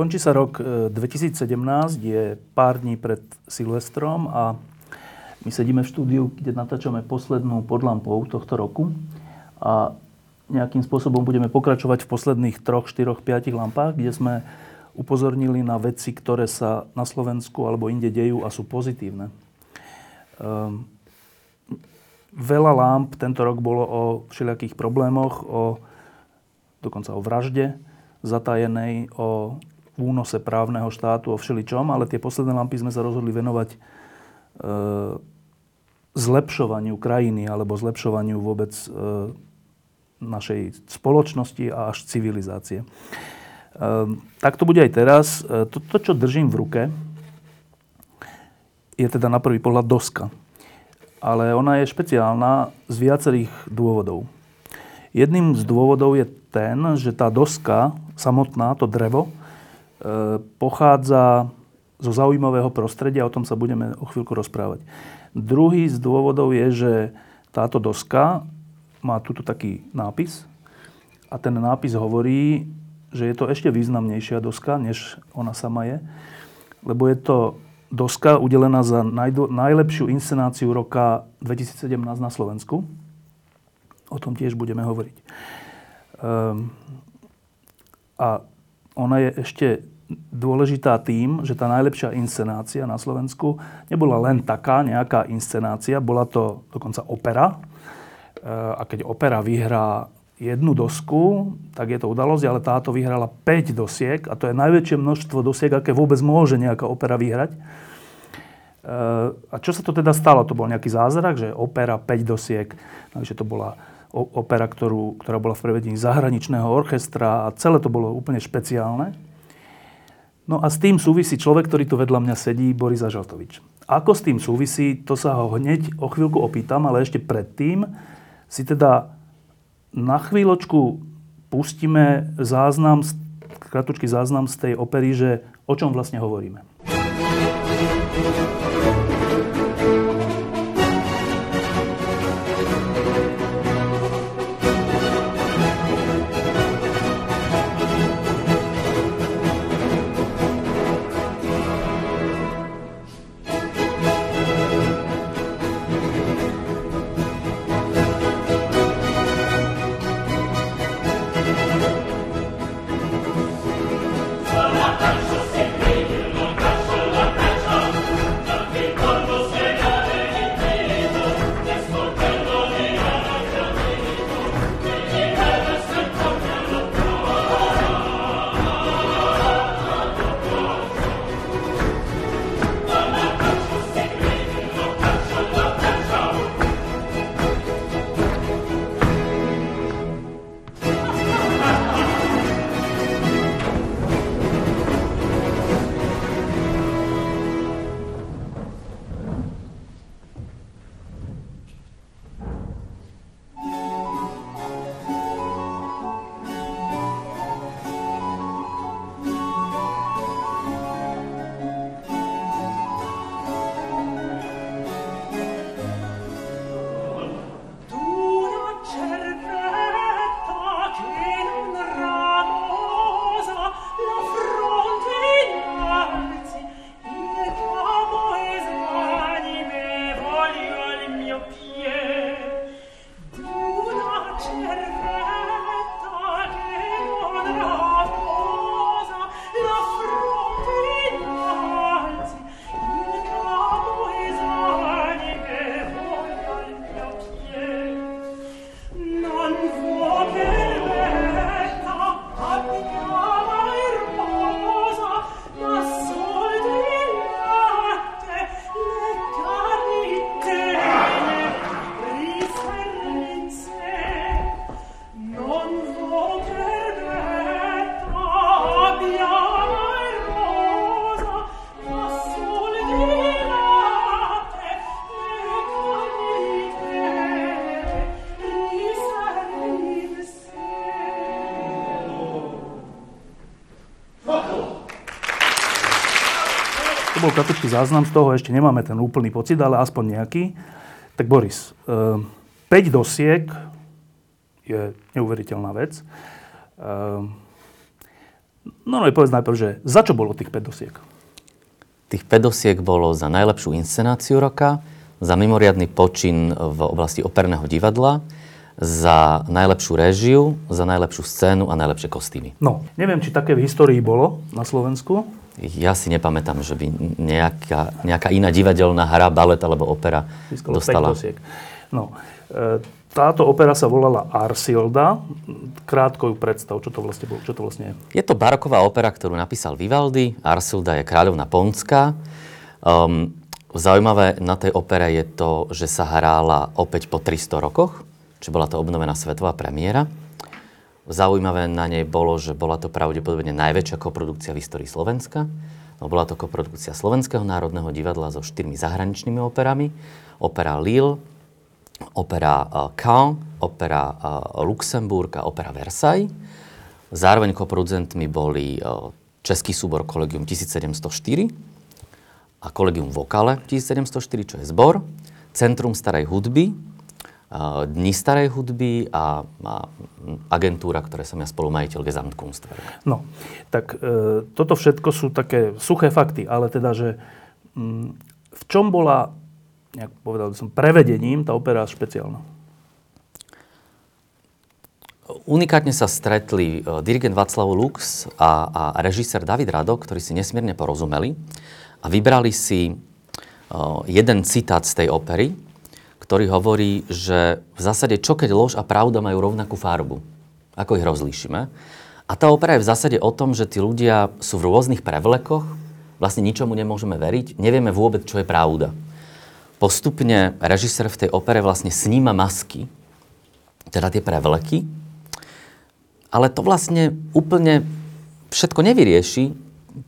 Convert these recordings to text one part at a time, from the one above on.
Končí sa rok 2017, e, je pár dní pred Silvestrom a my sedíme v štúdiu, kde natáčame poslednú pod lampou tohto roku a nejakým spôsobom budeme pokračovať v posledných 3, 4, 5 lampách, kde sme upozornili na veci, ktoré sa na Slovensku alebo inde dejú a sú pozitívne. Um, veľa lamp tento rok bolo o všelijakých problémoch, o, dokonca o vražde zatajenej, o únose právneho štátu, o všeličom, ale tie posledné lampy sme sa rozhodli venovať e, zlepšovaniu krajiny alebo zlepšovaniu vôbec e, našej spoločnosti a až civilizácie. E, tak to bude aj teraz. E, to, to, čo držím v ruke, je teda na prvý pohľad doska. Ale ona je špeciálna z viacerých dôvodov. Jedným z dôvodov je ten, že tá doska samotná, to drevo, pochádza zo zaujímavého prostredia, o tom sa budeme o chvíľku rozprávať. Druhý z dôvodov je, že táto doska má tuto taký nápis a ten nápis hovorí, že je to ešte významnejšia doska, než ona sama je, lebo je to doska udelená za najlepšiu inscenáciu roka 2017 na Slovensku. O tom tiež budeme hovoriť. Um, a ona je ešte dôležitá tým, že tá najlepšia inscenácia na Slovensku nebola len taká nejaká inscenácia, bola to dokonca opera. E, a keď opera vyhrá jednu dosku, tak je to udalosť, ale táto vyhrala 5 dosiek a to je najväčšie množstvo dosiek, aké vôbec môže nejaká opera vyhrať. E, a čo sa to teda stalo? To bol nejaký zázrak, že opera 5 dosiek, takže to bola opera, ktorú, ktorá bola v prevedení zahraničného orchestra a celé to bolo úplne špeciálne. No a s tým súvisí človek, ktorý tu vedľa mňa sedí, Boris Ažaltovič. Ako s tým súvisí, to sa ho hneď o chvíľku opýtam, ale ešte predtým si teda na chvíľočku pustíme záznam, kratučký záznam z tej opery, že o čom vlastne hovoríme. Kratučký záznam, z toho ešte nemáme ten úplný pocit, ale aspoň nejaký. Tak Boris, 5 dosiek je neuveriteľná vec. No, no povedz najprv, že za čo bolo tých 5 dosiek? Tých 5 dosiek bolo za najlepšiu inscenáciu roka, za mimoriadný počin v oblasti operného divadla, za najlepšiu réžiu, za najlepšiu scénu a najlepšie kostýmy. No, neviem, či také v histórii bolo na Slovensku. Ja si nepamätám, že by nejaká, nejaká iná divadelná hra, balet alebo opera Získalo dostala. No, e, táto opera sa volala Arsilda. Krátko ju predstav, čo to vlastne bolo, čo to vlastne je. Je to baroková opera, ktorú napísal Vivaldi. Arsilda je kráľovna Ponská. Um, zaujímavé na tej opere je to, že sa hrála opäť po 300 rokoch či bola to obnovená svetová premiéra. Zaujímavé na nej bolo, že bola to pravdepodobne najväčšia koprodukcia v histórii Slovenska. No, bola to koprodukcia Slovenského národného divadla so štyrmi zahraničnými operami. Opera Lille, opera uh, Caen, opera uh, Luxemburg a opera Versailles. Zároveň koproducentmi boli uh, Český súbor Collegium 1704 a Collegium Vokale 1704, čo je zbor, Centrum starej hudby, Dni starej hudby a, a agentúra, ktoré som ja spolumajiteľ Gesamtkunstwerk. No, tak e, toto všetko sú také suché fakty, ale teda, že m, mm, v čom bola, nejak povedal by som, prevedením tá opera špeciálna? Unikátne sa stretli e, dirigent Václav Lux a, a režisér David Radok, ktorí si nesmierne porozumeli a vybrali si jeden citát z tej opery, ktorý hovorí, že v zásade čo keď lož a pravda majú rovnakú farbu. Ako ich rozlíšime? A tá opera je v zásade o tom, že tí ľudia sú v rôznych prevlekoch, vlastne ničomu nemôžeme veriť, nevieme vôbec, čo je pravda. Postupne režisér v tej opere vlastne sníma masky, teda tie prevleky, ale to vlastne úplne všetko nevyrieši,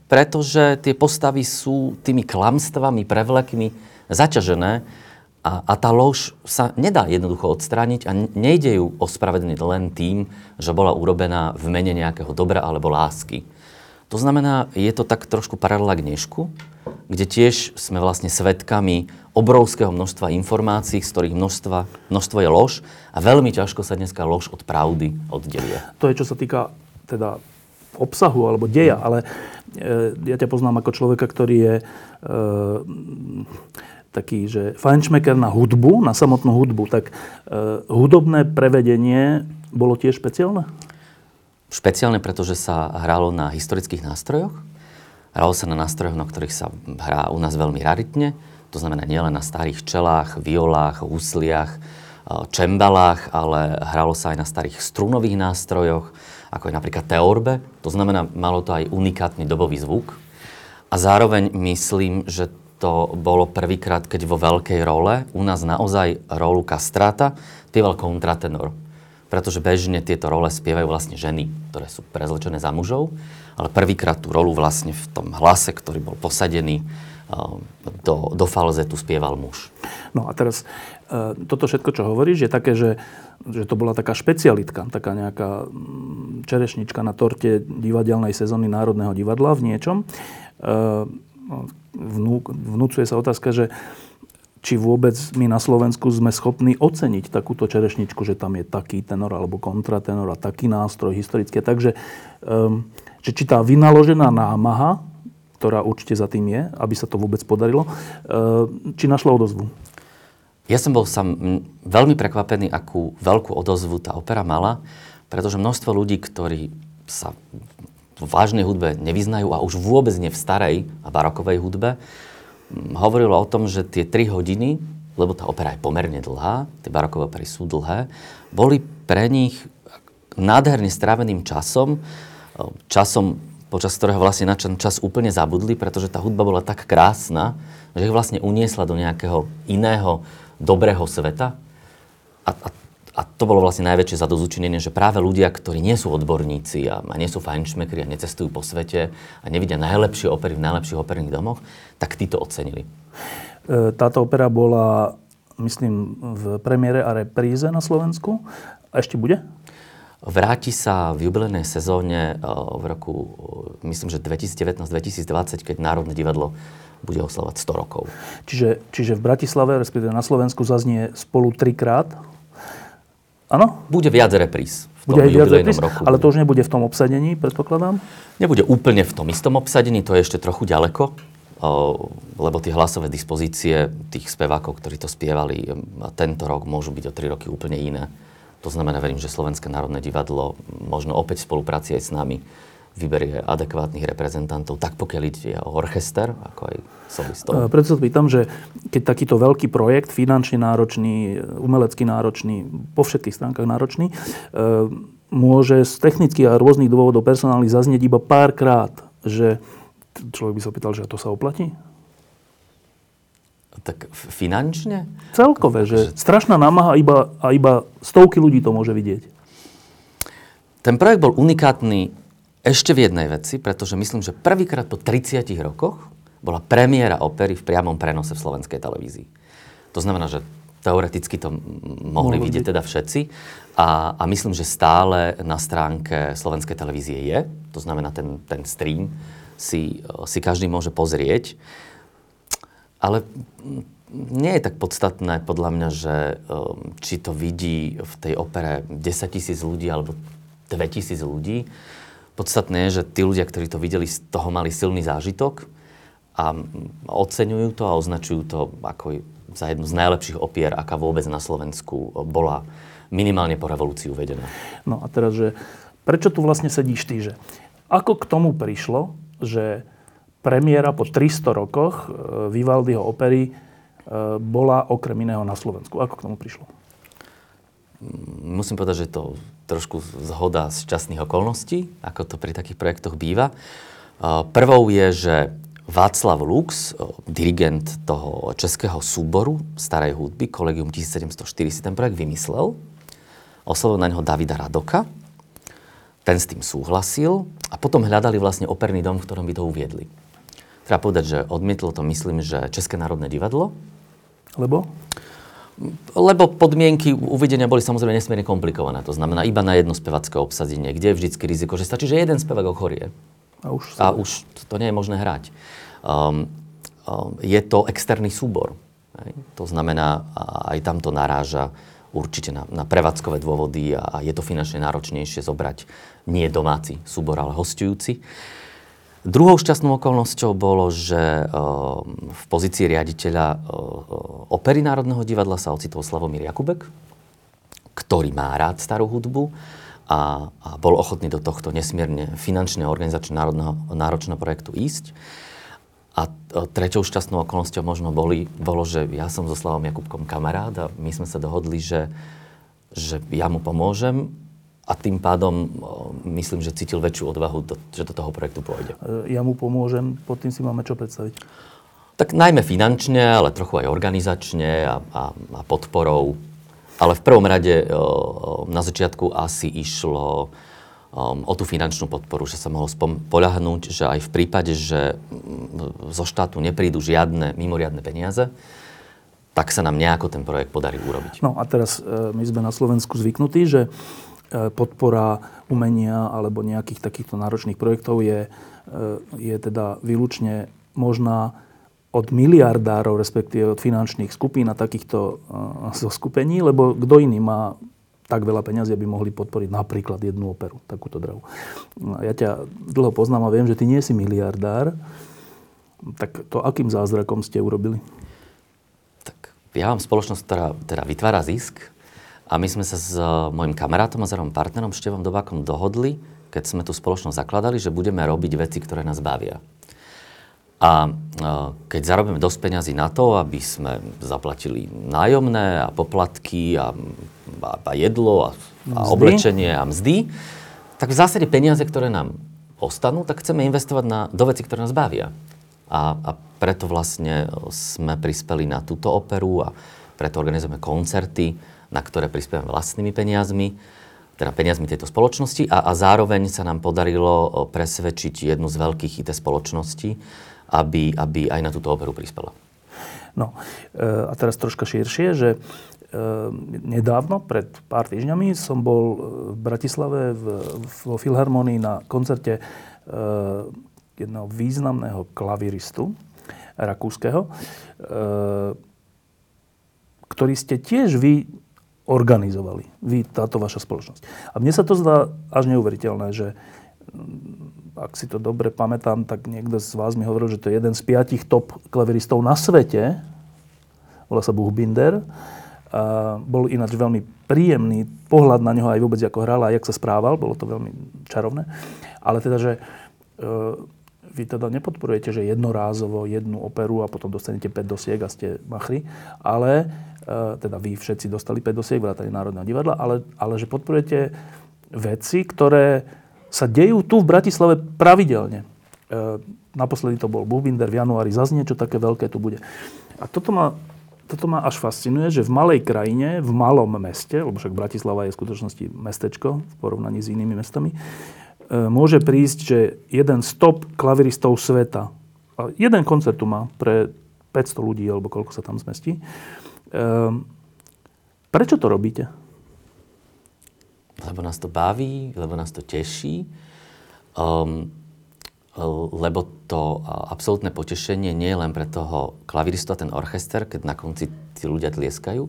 pretože tie postavy sú tými klamstvami, prevlekmi zaťažené a, a tá lož sa nedá jednoducho odstrániť a nejde ju ospravedlniť len tým, že bola urobená v mene nejakého dobra alebo lásky. To znamená, je to tak trošku paralela k dnešku, kde tiež sme vlastne svetkami obrovského množstva informácií, z ktorých množstva, množstvo je lož a veľmi ťažko sa dneska lož od pravdy oddelie. To je, čo sa týka teda obsahu alebo deja, ale e, ja ťa poznám ako človeka, ktorý je e, taký, že fajnšmeker na hudbu, na samotnú hudbu, tak e, hudobné prevedenie bolo tiež špeciálne? Špeciálne, pretože sa hralo na historických nástrojoch. Hralo sa na nástrojoch, na ktorých sa hrá u nás veľmi raritne. To znamená nielen na starých čelách, violách, husliach, e, čembalách, ale hralo sa aj na starých strunových nástrojoch, ako je napríklad teorbe. To znamená, malo to aj unikátny dobový zvuk. A zároveň myslím, že to bolo prvýkrát, keď vo veľkej role u nás naozaj rolu kastráta spieval kontratenor. Pretože bežne tieto role spievajú vlastne ženy, ktoré sú prezlečené za mužov, ale prvýkrát tú rolu vlastne v tom hlase, ktorý bol posadený eh, do, do falzetu spieval muž. No a teraz eh, toto všetko, čo hovoríš, je také, že, že to bola taká špecialitka, taká nejaká mm, čerešnička na torte divadelnej sezóny Národného divadla v niečom eh, vnú, vnúcuje sa otázka, že či vôbec my na Slovensku sme schopní oceniť takúto čerešničku, že tam je taký tenor alebo kontratenor a taký nástroj historický. Takže um, že či tá vynaložená námaha, ktorá určite za tým je, aby sa to vôbec podarilo, uh, či našla odozvu? Ja som bol sam veľmi prekvapený, akú veľkú odozvu tá opera mala, pretože množstvo ľudí, ktorí sa v vážnej hudbe nevyznajú a už vôbec nie v starej a barokovej hudbe, hovorilo o tom, že tie 3 hodiny, lebo tá opera je pomerne dlhá, tie barokové opery sú dlhé, boli pre nich nádherne stráveným časom, časom, počas ktorého vlastne na čas úplne zabudli, pretože tá hudba bola tak krásna, že ich vlastne uniesla do nejakého iného, dobrého sveta. A, a a to bolo vlastne najväčšie zadozučinenie, že práve ľudia, ktorí nie sú odborníci a, a nie sú fajnšmekri a necestujú po svete a nevidia najlepšie opery v najlepších operných domoch, tak tí to ocenili. E, táto opera bola, myslím, v premiére a repríze na Slovensku. A ešte bude? Vráti sa v jubilejnej sezóne v roku, myslím, že 2019-2020, keď Národné divadlo bude oslavať 100 rokov. Čiže, čiže v Bratislave, respektíve na Slovensku, zaznie spolu trikrát? Áno? Bude viac repríz v bude aj viac repríz, roku. Ale to už nebude v tom obsadení, predpokladám? Nebude úplne v tom istom obsadení, to je ešte trochu ďaleko, lebo tie hlasové dispozície tých spevákov, ktorí to spievali tento rok, môžu byť o 3 roky úplne iné. To znamená, verím, že Slovenské národné divadlo možno opäť v spolupráci aj s nami vyberie adekvátnych reprezentantov, tak pokiaľ ide o orchester, ako aj solistov. E, preto sa pýtam, že keď takýto veľký projekt, finančne náročný, umelecky náročný, po všetkých stránkach náročný, e, môže z technických a rôznych dôvodov personálnych zaznieť iba párkrát, že človek by sa pýtal, že to sa oplatí? Tak finančne? Celkové, že strašná námaha iba, a iba stovky ľudí to môže vidieť. Ten projekt bol unikátny ešte v jednej veci, pretože myslím, že prvýkrát po 30 rokoch bola premiéra opery v priamom prenose v slovenskej televízii. To znamená, že teoreticky to mohli Mohli vidieť teda všetci. A, a myslím, že stále na stránke slovenskej televízie je. To znamená, ten, ten stream si, si každý môže pozrieť. Ale nie je tak podstatné podľa mňa, že um, či to vidí v tej opere 10 tisíc ľudí alebo 2 tisíc ľudí. Podstatné je, že tí ľudia, ktorí to videli, z toho mali silný zážitok a oceňujú to a označujú to ako za jednu z najlepších opier, aká vôbec na Slovensku bola minimálne po revolúcii uvedená. No a teraz, že prečo tu vlastne sedíš ty, že ako k tomu prišlo, že premiéra po 300 rokoch e, Vivaldiho opery e, bola okrem iného na Slovensku. Ako k tomu prišlo? Musím povedať, že je to trošku zhoda z časných okolností, ako to pri takých projektoch býva. Prvou je, že Václav Lux, dirigent toho českého súboru starej hudby, Kolegium 1704, si ten projekt vymyslel. Oslovil na neho Davida Radoka. Ten s tým súhlasil a potom hľadali vlastne operný dom, v ktorom by to uviedli. Treba povedať, že odmietlo to, myslím, že České národné divadlo. Lebo? Lebo podmienky uvedenia boli samozrejme nesmierne komplikované. To znamená iba na jedno spevacké obsadenie, kde je vždycky riziko, že stačí, že jeden spevák ochorie. A už, a už to nie je možné hrať. Um, um, je to externý súbor. Hej? To znamená, aj tam to naráža určite na, na prevádzkové dôvody a, a je to finančne náročnejšie zobrať nie domáci súbor, ale hostujúci. Druhou šťastnou okolnosťou bolo, že v pozícii riaditeľa opery Národného divadla sa ocitol Slavomír Jakubek, ktorý má rád starú hudbu a, bol ochotný do tohto nesmierne finančného organizačného národného, náročného projektu ísť. A treťou šťastnou okolnosťou možno boli, bolo, že ja som so Slavom Jakubkom kamarát a my sme sa dohodli, že, že ja mu pomôžem a tým pádom myslím, že cítil väčšiu odvahu, do, že do toho projektu pôjde. E, ja mu pomôžem, pod tým si máme čo predstaviť? Tak najmä finančne, ale trochu aj organizačne a, a, a podporou. Ale v prvom rade o, na začiatku asi išlo o tú finančnú podporu, že sa mohol spom- poľahnúť, že aj v prípade, že zo štátu neprídu žiadne mimoriadne peniaze, tak sa nám nejako ten projekt podarí urobiť. No a teraz e, my sme na Slovensku zvyknutí, že podpora umenia alebo nejakých takýchto náročných projektov je, e, je teda výlučne možná od miliardárov, respektíve od finančných skupín a takýchto e, zoskupení, lebo kto iný má tak veľa peňazí, aby mohli podporiť napríklad jednu operu, takúto drahu. No ja ťa dlho poznám a viem, že ty nie si miliardár. Tak to akým zázrakom ste urobili? Tak ja mám spoločnosť, ktorá teda vytvára zisk a my sme sa s eh, mojim kamarátom a zároveň partnerom Števom Dobákom dohodli, keď sme tú spoločnosť zakladali, že budeme robiť veci, ktoré nás bavia. A eh, keď zarobíme dosť peňazí na to, aby sme zaplatili nájomné a poplatky a, a, a jedlo a, a oblečenie a mzdy, tak v zásade peniaze, ktoré nám ostanú, tak chceme investovať na, do veci, ktoré nás bavia. A, a preto vlastne sme prispeli na túto operu a preto organizujeme koncerty, na ktoré prispievame vlastnými peniazmi, teda peniazmi tejto spoločnosti a, a zároveň sa nám podarilo presvedčiť jednu z veľkých IT spoločností, aby, aby aj na túto operu prispela. No e, a teraz troška širšie, že nedávno, pred pár týždňami, som bol v Bratislave vo Filharmonii na koncerte jedného významného klaviristu rakúskeho, ktorý ste tiež vy organizovali, vy, táto vaša spoločnosť. A mne sa to zdá až neuveriteľné, že ak si to dobre pamätám, tak niekto z vás mi hovoril, že to je jeden z piatich top klaviristov na svete. Volá sa Buchbinder. A bol ináč veľmi príjemný pohľad na neho aj vôbec, ako hral a jak sa správal. Bolo to veľmi čarovné. Ale teda, že e, vy teda nepodporujete, že jednorázovo jednu operu a potom dostanete 5 dosiek a ste machri, ale teda vy všetci dostali 5 dosiek, vrátane Národného divadla, ale, ale že podporujete veci, ktoré sa dejú tu v Bratislave pravidelne. E, naposledy to bol Buchbinder v januári, zase niečo také veľké tu bude. A toto ma toto ma až fascinuje, že v malej krajine, v malom meste, lebo však Bratislava je v skutočnosti mestečko v porovnaní s inými mestami, e, môže prísť, že jeden stop klaviristov sveta, jeden koncert tu má pre 500 ľudí, alebo koľko sa tam zmestí. E, prečo to robíte? Lebo nás to baví, lebo nás to teší. Um, lebo to absolútne potešenie nie je len pre toho klaviristu a ten orchester, keď na konci tí ľudia tlieskajú,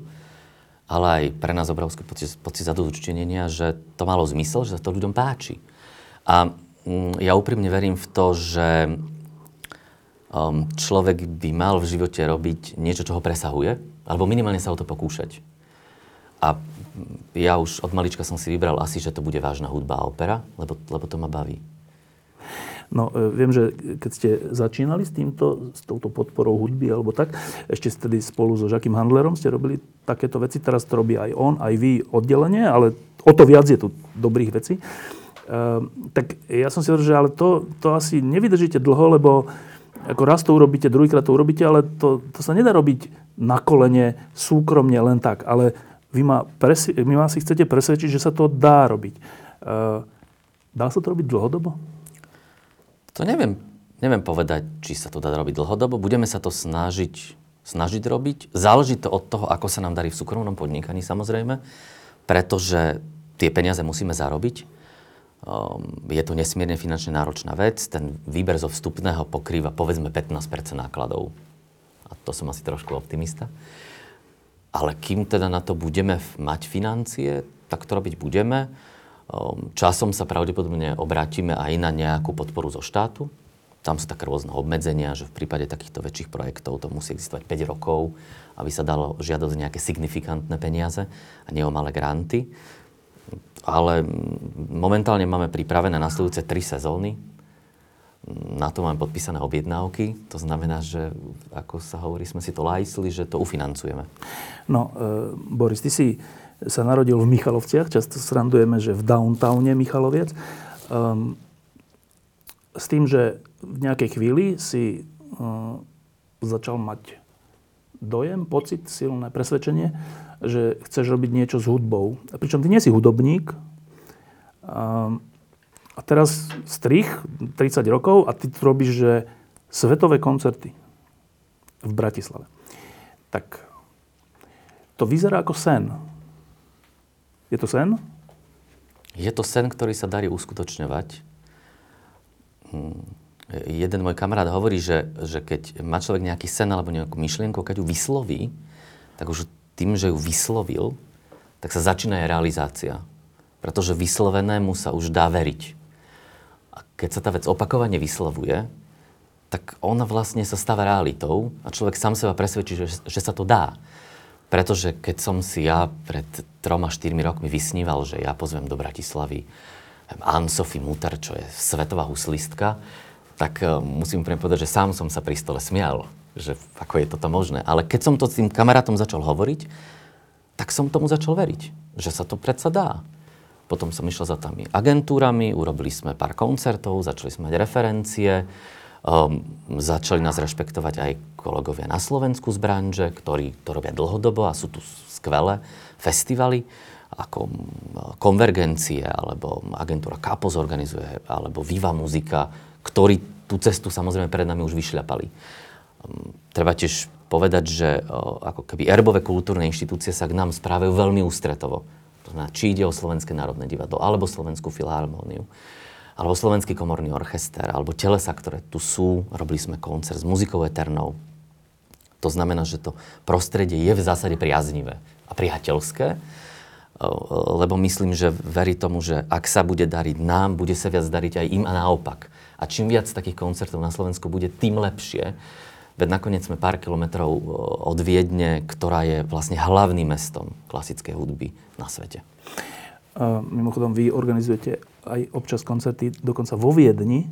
ale aj pre nás obrovský pocit, pocit zadúčtenenia, že to malo zmysel, že sa to ľuďom páči. A mm, ja úprimne verím v to, že um, človek by mal v živote robiť niečo, čo ho presahuje, alebo minimálne sa o to pokúšať. A ja už od malička som si vybral asi, že to bude vážna hudba a opera, lebo, lebo to ma baví. No, e, viem, že keď ste začínali s, týmto, s touto podporou hudby alebo tak, ešte tedy spolu so Žakým Handlerom ste robili takéto veci, teraz to robí aj on, aj vy oddelenie, ale o to viac je tu dobrých vecí. Uh, tak ja som si hovoril, že ale to, to asi nevydržíte dlho, lebo ako raz to urobíte, druhýkrát to urobíte, ale to, to sa nedá robiť na kolene, súkromne, len tak. Ale vy ma, presvi- vy si chcete presvedčiť, že sa to dá robiť. Uh, dá sa to robiť dlhodobo? To neviem, neviem povedať, či sa to dá robiť dlhodobo. Budeme sa to snažiť, snažiť robiť. Záleží to od toho, ako sa nám darí v súkromnom podnikaní samozrejme, pretože tie peniaze musíme zarobiť. Um, je to nesmierne finančne náročná vec. Ten výber zo vstupného pokrýva povedzme 15% nákladov. A to som asi trošku optimista. Ale kým teda na to budeme mať financie, tak to robiť budeme. Ehm, časom sa pravdepodobne obrátime aj na nejakú podporu zo štátu. Tam sú také rôzne obmedzenia, že v prípade takýchto väčších projektov to musí existovať 5 rokov, aby sa dalo žiadať nejaké signifikantné peniaze a nie o malé granty. Ale momentálne máme pripravené nasledujúce tri sezóny. Na to máme podpísané objednávky. To znamená, že, ako sa hovorí, sme si to lajsli, že to ufinancujeme. No, e, Boris, ty si sa narodil v Michalovciach, často srandujeme, že v downtowne Michaloviec. Um, s tým, že v nejakej chvíli si um, začal mať dojem, pocit, silné presvedčenie, že chceš robiť niečo s hudbou. Pričom ty nie si hudobník. Um, a teraz strich, 30 rokov, a ty tu robíš, že svetové koncerty v Bratislave. Tak to vyzerá ako sen. Je to sen? Je to sen, ktorý sa darí uskutočňovať. Hm. Jeden môj kamarát hovorí, že, že keď má človek nejaký sen alebo nejakú myšlienku, keď ju vysloví, tak už tým, že ju vyslovil, tak sa začína aj realizácia. Pretože vyslovenému sa už dá veriť. A keď sa tá vec opakovane vyslovuje, tak ona vlastne sa stáva realitou a človek sám seba presvedčí, že, že sa to dá. Pretože keď som si ja pred troma, štyrmi rokmi vysníval, že ja pozvem do Bratislavy Anne-Sophie Mutter, čo je svetová huslistka, tak uh, musím úplne povedať, že sám som sa pri stole smial, že ako je toto možné. Ale keď som to s tým kamarátom začal hovoriť, tak som tomu začal veriť, že sa to predsa dá. Potom som išiel za tými agentúrami, urobili sme pár koncertov, začali sme mať referencie, Um, začali nás rešpektovať aj kolegovia na Slovensku z branže, ktorí to robia dlhodobo a sú tu skvelé festivaly ako Konvergencie, alebo agentúra Kapo zorganizuje, alebo Viva Muzika, ktorí tú cestu samozrejme pred nami už vyšľapali. Treba tiež povedať, že ako keby erbové kultúrne inštitúcie sa k nám správajú veľmi ústretovo. To znamená, či ide o Slovenské národné divadlo, alebo Slovenskú filharmóniu, alebo Slovenský komorný orchester, alebo telesa, ktoré tu sú. Robili sme koncert s muzikou Eternou. To znamená, že to prostredie je v zásade priaznivé a priateľské, lebo myslím, že verí tomu, že ak sa bude dariť nám, bude sa viac dariť aj im a naopak. A čím viac takých koncertov na Slovensku bude, tým lepšie. Veď nakoniec sme pár kilometrov e, od Viedne, ktorá je vlastne hlavným mestom klasickej hudby na svete. Uh, mimochodom, vy organizujete aj občas koncerty, dokonca vo Viedni.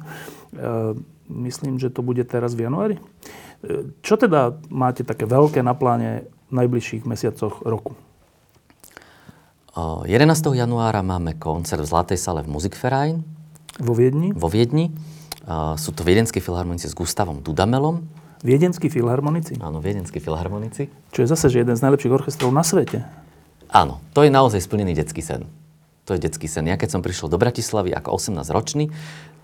Uh, myslím, že to bude teraz v januári. Uh, čo teda máte také veľké na pláne v najbližších mesiacoch roku? 11. januára máme koncert v Zlatej sale v Musikverein. Vo Viedni? Vo Viedni. Sú to viedenskí filharmonici s Gustavom Dudamelom. Viedenskí filharmonici? Áno, viedenskí filharmonici. Čo je zase že jeden z najlepších orchestrov na svete. Áno, to je naozaj splnený detský sen. To je detský sen. Ja keď som prišiel do Bratislavy ako 18-ročný,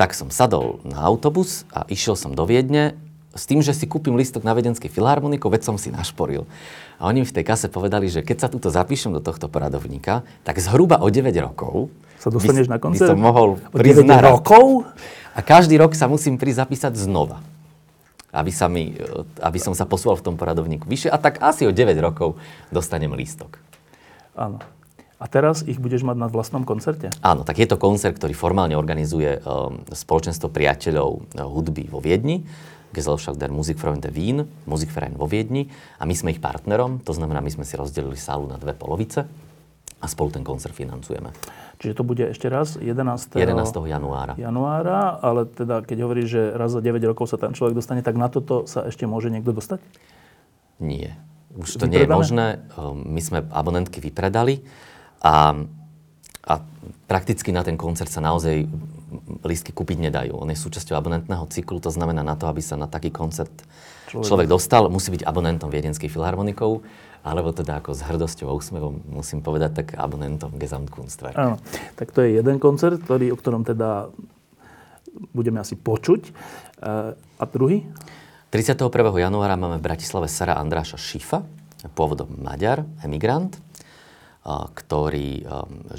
tak som sadol na autobus a išiel som do Viedne s tým, že si kúpim listok na Viedenský filharmoniku, veď som si našporil. A oni mi v tej kase povedali, že keď sa túto zapíšem do tohto poradovníka, tak zhruba o 9 rokov sa dostaneš by, na koncert? By som mohol prísť rokov? A každý rok sa musím prísť zapísať znova aby, sa mi, aby som sa posúval v tom poradovníku vyššie. A tak asi o 9 rokov dostanem lístok. Áno. A teraz ich budeš mať na vlastnom koncerte? Áno, tak je to koncert, ktorý formálne organizuje um, spoločenstvo priateľov uh, hudby vo Viedni. Gesellschaft der Musikfreunde Wien, Musikverein vo Viedni. A my sme ich partnerom, to znamená, my sme si rozdelili sálu na dve polovice a spolu ten koncert financujeme. Čiže to bude ešte raz 11. 11. januára. januára, ale teda keď hovorí, že raz za 9 rokov sa ten človek dostane, tak na toto sa ešte môže niekto dostať? Nie. Už to nie je možné. Ehm, my sme abonentky vypredali a, a prakticky na ten koncert sa naozaj lístky kúpiť nedajú. On je súčasťou abonentného cyklu, to znamená na to, aby sa na taký koncert človek, človek dostal, musí byť abonentom viedenských filharmonikov alebo teda ako s hrdosťou a úsmevom musím povedať tak abonentom Gesamtkunstwerk. Áno, tak to je jeden koncert, ktorý, o ktorom teda budeme asi počuť. E, a druhý? 31. januára máme v Bratislave Sara Andráša Šifa, pôvodom Maďar, emigrant, e, ktorý e,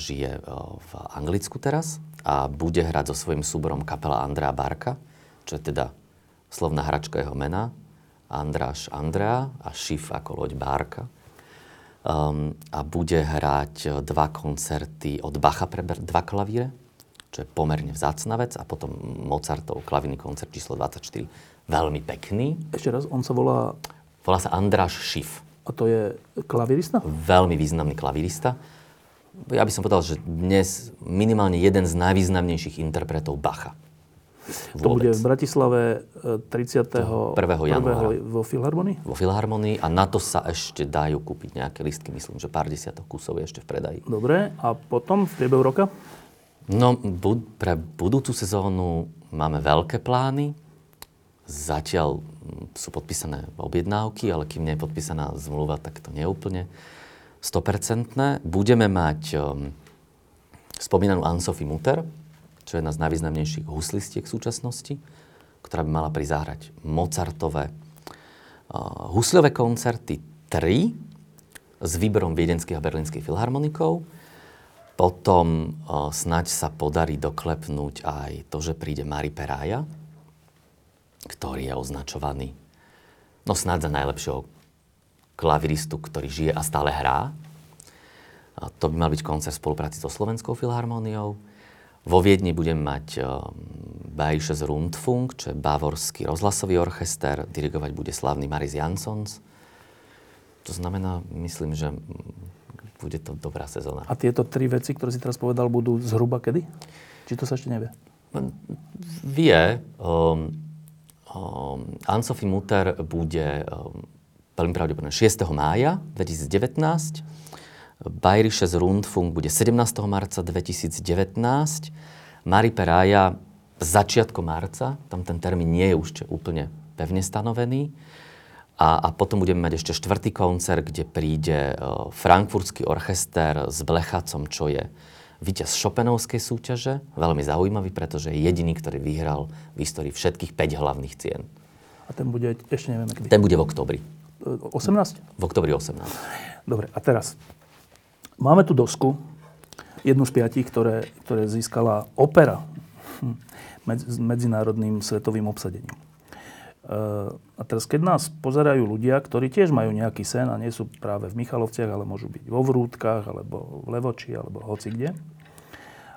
žije v Anglicku teraz a bude hrať so svojím súborom kapela Andrea Barka, čo je teda slovná hračka jeho mena, Andráš Andrea a Šif ako loď Bárka um, a bude hrať e, dva koncerty od Bacha pre dva klavíre, čo je pomerne vzácna vec, a potom Mozartov klavírny koncert číslo 24, veľmi pekný. Ešte raz, on sa volá... Volá sa Andráš Šif. A to je klavírista? Veľmi významný klavírista. Ja by som povedal, že dnes minimálne jeden z najvýznamnejších interpretov Bacha. Vôbec. To bude v Bratislave 30. 1. januára. Vo Filharmonii? Vo Filharmonii a na to sa ešte dajú kúpiť nejaké listky. Myslím, že pár desiatok kusov je ešte v predaji. Dobre, a potom v priebehu roka? No, bu- pre budúcu sezónu máme veľké plány. Zatiaľ sú podpísané objednávky, ale kým nie je podpísaná zmluva, tak to nie je úplne 100%. Budeme mať um, spomínanú Anne-Sophie Mutter, čo je jedna z najvýznamnejších huslistiek v súčasnosti, ktorá by mala prizáhrať Mozartové uh, husľové koncerty 3 s výberom viedenských a berlínskych filharmonikov. Potom uh, snaď sa podarí doklepnúť aj to, že príde Mari Perája, ktorý je označovaný no snáď za najlepšieho klaviristu, ktorý žije a stále hrá. A to by mal byť koncert v spolupráci so Slovenskou filharmóniou. Vo Viedni budem mať Bayerisches Rundfunk, čo je bavorský rozhlasový orchester. Dirigovať bude slavný Maris Jansons. To znamená, myslím, že bude to dobrá sezóna. A tieto tri veci, ktoré si teraz povedal, budú zhruba kedy? Či to sa ešte nevie? Vie. Um, um, Anne-Sophie Mutter bude um, veľmi pravdepodobne 6. mája 2019 Bayerisches Rundfunk bude 17. marca 2019. Mari Perája začiatkom marca, tam ten termín nie je už úplne pevne stanovený. A, a potom budeme mať ešte štvrtý koncert, kde príde uh, frankfurtský orchester s Blechacom, čo je víťaz Chopinovskej súťaže. Veľmi zaujímavý, pretože je jediný, ktorý vyhral v histórii všetkých 5 hlavných cien. A ten bude, ešte nevieme kedy. Ten bude v oktobri. 18? V oktobri 18. Dobre, a teraz. Máme tu dosku, jednu z piatich, ktoré, ktoré získala opera hm, s medzinárodným svetovým obsadením. A teraz, keď nás pozerajú ľudia, ktorí tiež majú nejaký sen a nie sú práve v Michalovciach, ale môžu byť vo Vrútkach, alebo v Levoči, alebo hoci kde,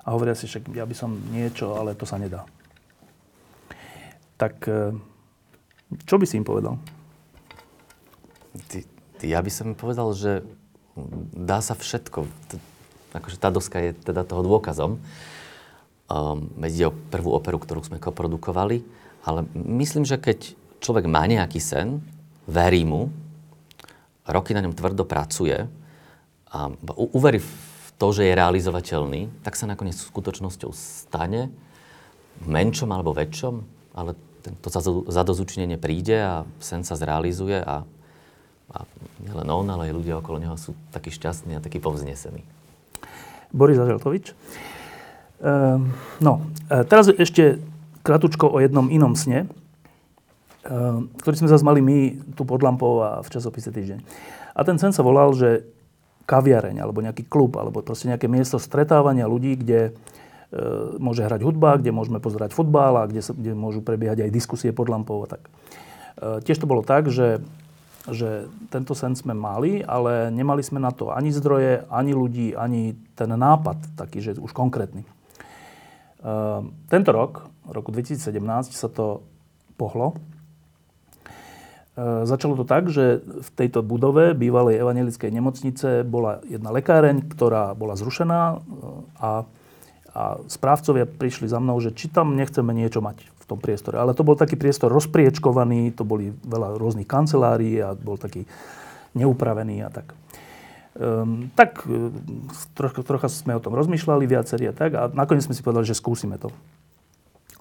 a hovoria si, že ja by som niečo, ale to sa nedá. Tak e, čo by si im povedal? Ty, ty, ja by som im povedal, že dá sa všetko. Akože tá doska je teda toho dôkazom. Um, ide o prvú operu, ktorú sme koprodukovali, ale myslím, že keď človek má nejaký sen, verí mu, roky na ňom tvrdo pracuje a uverí v to, že je realizovateľný, tak sa nakoniec skutočnosťou stane v menšom alebo väčšom, ale to zadozučnenie príde a sen sa zrealizuje a, a nielen on, ale aj ľudia okolo neho sú takí šťastní a takí povznesení. Boris Aželtovič. Ehm, no, e, teraz ešte kratučko o jednom inom sne, Ehm, ktorý sme zase mali my tu pod lampou a v časopise Týždeň. A ten sen sa volal, že kaviareň, alebo nejaký klub, alebo proste nejaké miesto stretávania ľudí, kde e, môže hrať hudba, kde môžeme pozerať futbal a kde, sa, kde môžu prebiehať aj diskusie pod lampou a tak. E, tiež to bolo tak, že, že tento sen sme mali, ale nemali sme na to ani zdroje, ani ľudí, ani ten nápad taký, že už konkrétny. E, tento rok, roku 2017, sa to pohlo E, začalo to tak, že v tejto budove bývalej evangelickej nemocnice bola jedna lekáreň, ktorá bola zrušená e, a, a správcovia prišli za mnou, že či tam nechceme niečo mať tom priestore. Ale to bol taký priestor rozpriečkovaný, to boli veľa rôznych kancelárií a bol taký neupravený a tak. Um, tak e, trocha, trocha sme o tom rozmýšľali viacerí a tak a nakoniec sme si povedali, že skúsime to.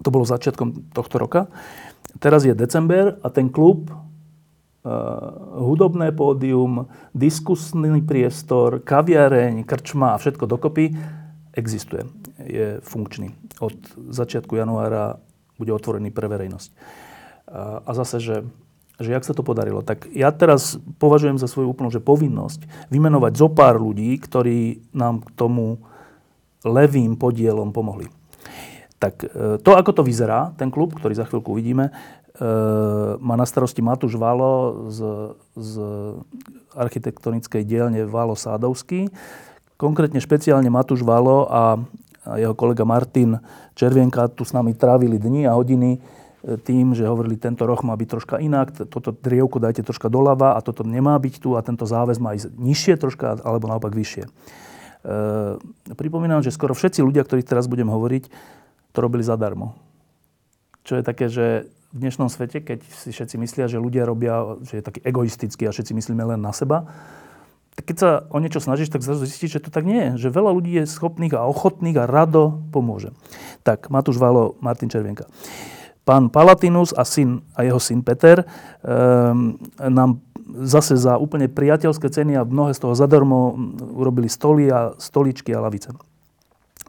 To bolo začiatkom tohto roka. Teraz je december a ten klub Eh, hudobné pódium, diskusný priestor, kaviareň, krčma a všetko dokopy existuje. Je funkčný. Od začiatku januára bude otvorený pre verejnosť. A zase, že, že jak sa to podarilo, tak ja teraz považujem za svoju úplnú že povinnosť vymenovať zo pár ľudí, ktorí nám k tomu levým podielom pomohli. Tak eh, to, ako to vyzerá, ten klub, ktorý za chvíľku uvidíme, E, má na starosti Matúš Valo z, z architektonickej dielne Valo Sádovský. Konkrétne špeciálne Matúš Valo a, a jeho kolega Martin Červienka tu s nami trávili dni a hodiny e, tým, že hovorili, tento roh má byť troška inak, toto drievko dajte troška doľava a toto nemá byť tu a tento záväz má ísť nižšie troška alebo naopak vyššie. E, pripomínam, že skoro všetci ľudia, ktorých teraz budem hovoriť, to robili zadarmo. Čo je také, že v dnešnom svete, keď si všetci myslia, že ľudia robia, že je taký egoistický a všetci myslíme len na seba, keď sa o niečo snažíš, tak zrazu zistíš, že to tak nie je. Že veľa ľudí je schopných a ochotných a rado pomôže. Tak, Matúš Valo, Martin Červienka. Pán Palatinus a, syn, a jeho syn Peter um, nám zase za úplne priateľské ceny a mnohé z toho zadarmo urobili stoly a stoličky a lavice.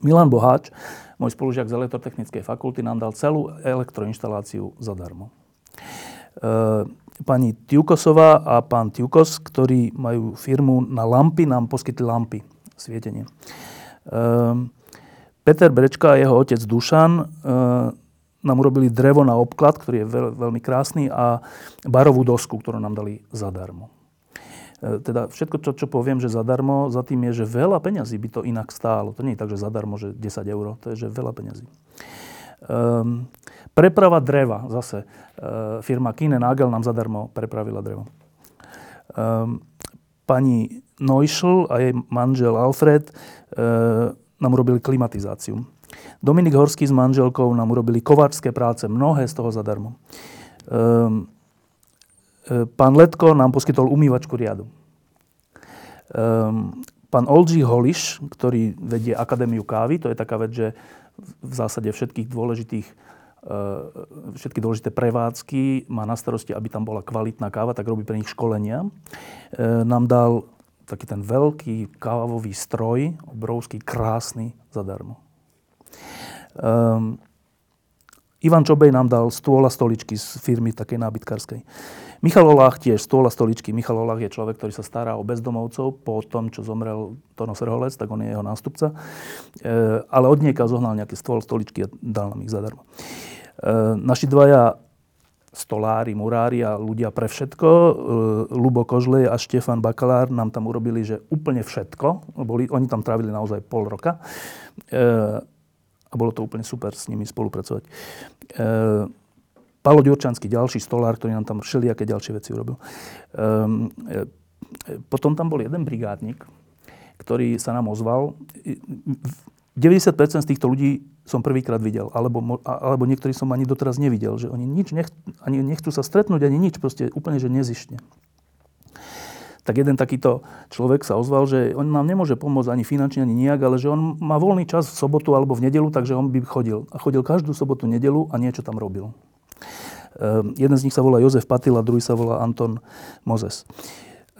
Milan Boháč môj spolužiak z elektrotechnickej fakulty nám dal celú elektroinštaláciu zadarmo. E, pani Tiukosová a pán Tiukos, ktorí majú firmu na lampy, nám poskytli lampy, svietenie. E, Peter Brečka a jeho otec Dušan e, nám urobili drevo na obklad, ktorý je veľ, veľmi krásny a barovú dosku, ktorú nám dali zadarmo. E, teda všetko, čo, čo poviem, že zadarmo, za tým je, že veľa peňazí by to inak stálo. To nie je tak, že zadarmo, že 10 eur, to je, že veľa peňazí. Um, preprava dreva, zase. Uh, firma Kine Nagel nám zadarmo prepravila drevo. Um, pani Neuschl a jej manžel Alfred uh, nám urobili klimatizáciu. Dominik Horský s manželkou nám urobili kováčské práce, mnohé z toho zadarmo. Um, E, pán Letko nám poskytol umývačku riadu. Um, pán Olži Holiš, ktorý vedie Akadémiu kávy, to je taká vec, že v zásade všetkých dôležitých všetky dôležité prevádzky má na starosti, aby tam bola kvalitná káva, tak robí pre nich školenia. E, nám dal taký ten veľký kávový stroj, obrovský, krásny, zadarmo. Um, Ivan Čobej nám dal stôl a stoličky z firmy takej nábytkárskej. Michal Olách tiež stôl a stoličky. Michal Olách je človek, ktorý sa stará o bezdomovcov po tom, čo zomrel Tono Srholec, tak on je jeho nástupca. E, ale od nieka zohnal nejaký stôl, stoličky a dal nám ich zadarmo. E, naši dvaja stolári, murári a ľudia pre všetko. E, Lubo Kožlej a Štefan Bakalár nám tam urobili, že úplne všetko. Boli, oni tam trávili naozaj pol roka. E, a bolo to úplne super s nimi spolupracovať. E, Palo Ďurčanský, ďalší stolár, ktorý nám tam všelijaké ďalšie veci urobil. E, potom tam bol jeden brigádnik, ktorý sa nám ozval. 90% z týchto ľudí som prvýkrát videl, alebo, alebo niektorí som ani doteraz nevidel, že oni nič nech, ani nechcú sa stretnúť, ani nič, proste úplne, že nezištne tak jeden takýto človek sa ozval, že on nám nemôže pomôcť ani finančne, ani nijak, ale že on má voľný čas v sobotu alebo v nedelu, takže on by chodil. A chodil každú sobotu, nedelu a niečo tam robil. Um, jeden z nich sa volá Jozef Patil a druhý sa volá Anton Mozes.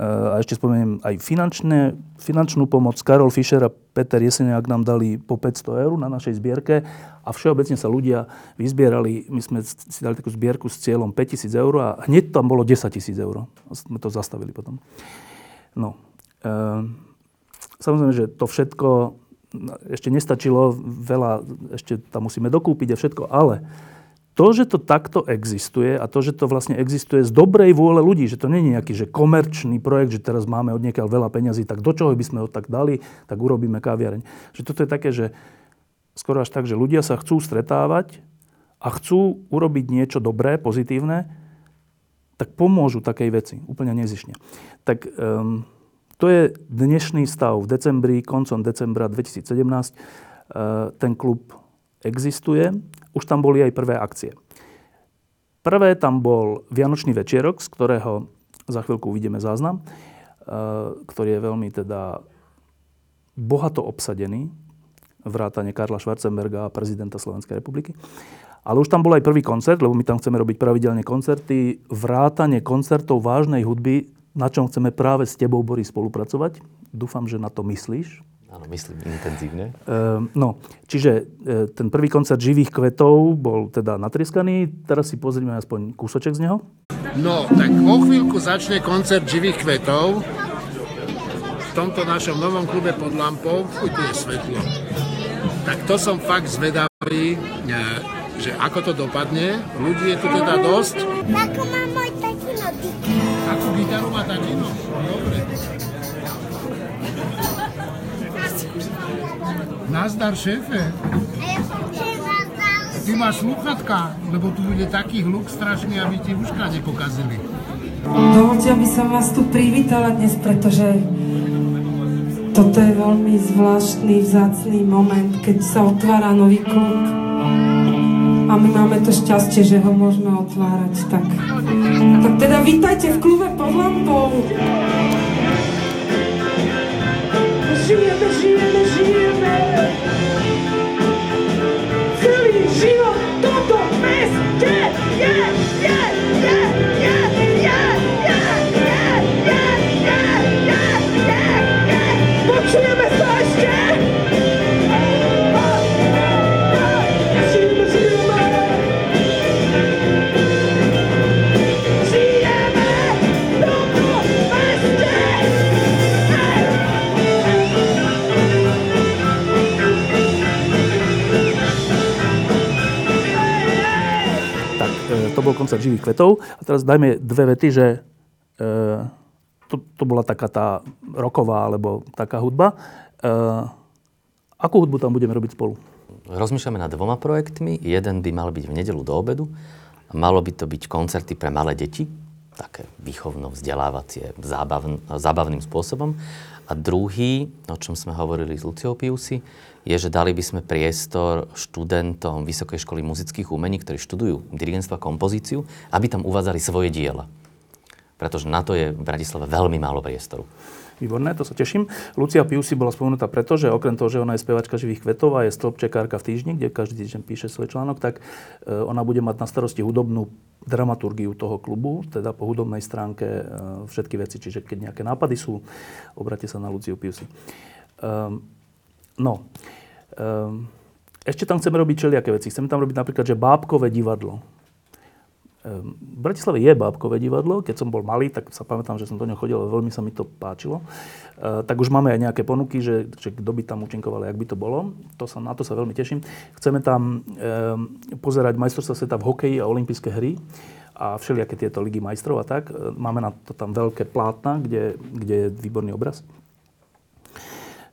A ešte spomeniem aj finančné, finančnú pomoc. Karol Fischer a Peter Jeseniak nám dali po 500 eur na našej zbierke a všeobecne sa ľudia vyzbierali. My sme si dali takú zbierku s cieľom 5000 eur a hneď tam bolo 10 tisíc eur. A sme to zastavili potom. No. E, samozrejme, že to všetko ešte nestačilo, veľa ešte tam musíme dokúpiť a všetko, ale to, že to takto existuje a to, že to vlastne existuje z dobrej vôle ľudí, že to nie je nejaký že komerčný projekt, že teraz máme od niekiaľ veľa peňazí, tak do čoho by sme ho tak dali, tak urobíme kaviareň. Že toto je také, že skoro až tak, že ľudia sa chcú stretávať a chcú urobiť niečo dobré, pozitívne, tak pomôžu takej veci, úplne nezišne. Tak um, to je dnešný stav. V decembri, koncom decembra 2017 uh, eh, ten klub existuje už tam boli aj prvé akcie. Prvé tam bol Vianočný večierok, z ktorého za chvíľku uvidíme záznam, e, ktorý je veľmi teda bohato obsadený, vrátane Karla Schwarzenberga a prezidenta Slovenskej republiky. Ale už tam bol aj prvý koncert, lebo my tam chceme robiť pravidelne koncerty, vrátane koncertov vážnej hudby, na čom chceme práve s tebou, Boris, spolupracovať. Dúfam, že na to myslíš. Áno, myslím intenzívne. Uh, no, čiže uh, ten prvý koncert živých kvetov bol teda natrieskaný. Teraz si pozrieme aspoň kúsoček z neho. No, tak o chvíľku začne koncert živých kvetov v tomto našom novom klube pod lampou. Je svetlo. Tak to som fakt zvedavý, e, že ako to dopadne. Ľudí je tu teda dosť. Ako má môj tatino Akú gitaru má tatino? Dobre. Nazdar, šéfe. Ty máš sluchatka, lebo tu bude taký hluk strašný, aby ti uška nepokazili. Dovolte, aby som vás tu privítala dnes, pretože toto je veľmi zvláštny, vzácný moment, keď sa otvára nový klub. A my máme to šťastie, že ho môžeme otvárať. Tak, tak teda vítajte v klube pod lampou. energia, energia, energia, né? Koncert živých kvetov. A teraz dajme dve vety, že e, to, to bola taká tá roková alebo taká hudba. E, akú hudbu tam budeme robiť spolu? Rozmýšľame nad dvoma projektmi. Jeden by mal byť v nedelu do obedu. Malo by to byť koncerty pre malé deti, také výchovno-vzdelávacie, zábavn, zábavným spôsobom. A druhý, o čom sme hovorili s Luciou Piusi, je, že dali by sme priestor študentom Vysokej školy muzických umení, ktorí študujú dirigentstvo a kompozíciu, aby tam uvádzali svoje diela. Pretože na to je v Bratislave veľmi málo priestoru. Výborné, to sa teším. Lucia Piusi bola spomenutá preto, že okrem toho, že ona je spevačka živých kvetov a je stĺpčekárka v týždni, kde každý týždeň píše svoj článok, tak e, ona bude mať na starosti hudobnú dramaturgiu toho klubu, teda po hudobnej stránke e, všetky veci. Čiže keď nejaké nápady sú, obrate sa na Luciu Piusi. Um, no, um, ešte tam chceme robiť všelijaké veci. Chceme tam robiť napríklad, že bábkové divadlo. Ehm, v Bratislave je bábkové divadlo. Keď som bol malý, tak sa pamätám, že som do neho chodil a veľmi sa mi to páčilo. Ehm, tak už máme aj nejaké ponuky, že, že kto by tam účinkoval, jak by to bolo. To sa, na to sa veľmi teším. Chceme tam e, pozerať majstrovstvá sveta v hokeji a olympijské hry a všelijaké tieto ligy majstrov a tak. Máme na to tam veľké plátna, kde, kde je výborný obraz.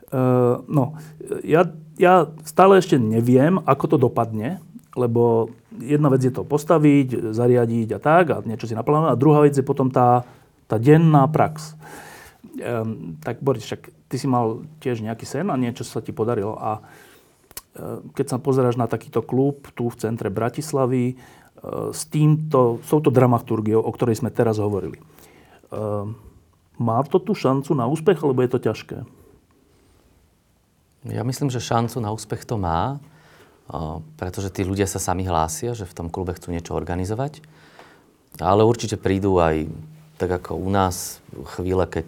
E, no, ja, ja stále ešte neviem, ako to dopadne, lebo jedna vec je to postaviť, zariadiť a tak, a niečo si naplánovať. A druhá vec je potom tá, tá denná prax. Ehm, tak Boris, však ty si mal tiež nejaký sen a niečo sa ti podarilo. A e, keď sa pozeráš na takýto klub tu v centre Bratislavy e, s, týmto, s touto dramaturgiou, o ktorej sme teraz hovorili, má to tu šancu na úspech, alebo je to ťažké? Ja myslím, že šancu na úspech to má pretože tí ľudia sa sami hlásia, že v tom klube chcú niečo organizovať. Ale určite prídu aj tak ako u nás chvíle, keď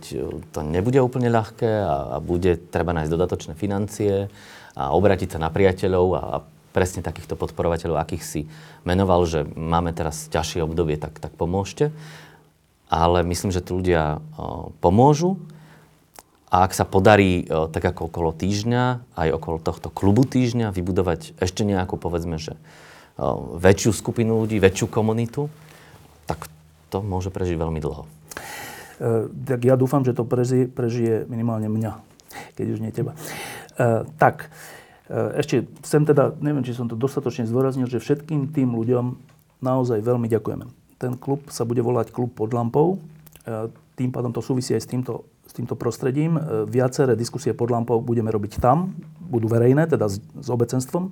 to nebude úplne ľahké a, a bude treba nájsť dodatočné financie a obratiť sa na priateľov a, a presne takýchto podporovateľov, akých si menoval, že máme teraz ťažšie obdobie, tak, tak pomôžte. Ale myslím, že tí ľudia o, pomôžu a ak sa podarí, e, tak ako okolo týždňa, aj okolo tohto klubu týždňa, vybudovať ešte nejakú, povedzme, že e, väčšiu skupinu ľudí, väčšiu komunitu, tak to môže prežiť veľmi dlho. E, tak ja dúfam, že to prežije, prežije minimálne mňa, keď už nie teba. E, tak, e, ešte chcem teda, neviem, či som to dostatočne zdôraznil, že všetkým tým ľuďom naozaj veľmi ďakujeme. Ten klub sa bude volať Klub pod lampou. E, tým pádom to súvisí aj s týmto s týmto prostredím. E, viaceré diskusie pod lampou budeme robiť tam, budú verejné, teda s, s obecenstvom. E,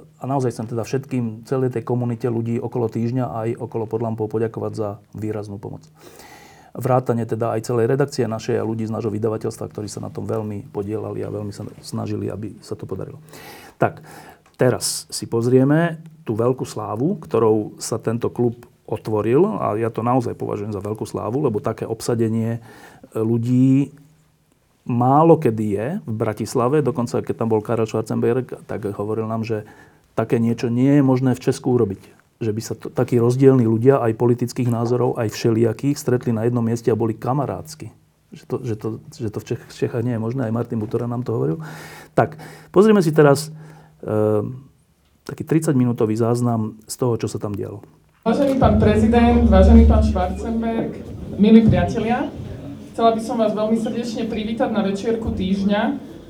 a naozaj chcem teda všetkým, celej tej komunite ľudí okolo týždňa aj okolo pod lampou poďakovať za výraznú pomoc. Vrátane teda aj celej redakcie našej a ľudí z nášho vydavateľstva, ktorí sa na tom veľmi podielali a veľmi sa snažili, aby sa to podarilo. Tak, teraz si pozrieme tú veľkú slávu, ktorou sa tento klub otvoril a ja to naozaj považujem za veľkú slávu, lebo také obsadenie e, ľudí málo kedy je v Bratislave. Dokonca, keď tam bol Karel Schwarzenberg, tak hovoril nám, že také niečo nie je možné v Česku urobiť. Že by sa to, takí rozdielní ľudia, aj politických názorov, aj všelijakých, stretli na jednom mieste a boli kamarádsky. Že to, že to, že to v, Čech, Čechách nie je možné, aj Martin Butora nám to hovoril. Tak, pozrieme si teraz e, taký 30-minútový záznam z toho, čo sa tam dialo. Vážený pán prezident, vážený pán Schwarzenberg, milí priatelia, chcela by som vás veľmi srdečne privítať na večierku týždňa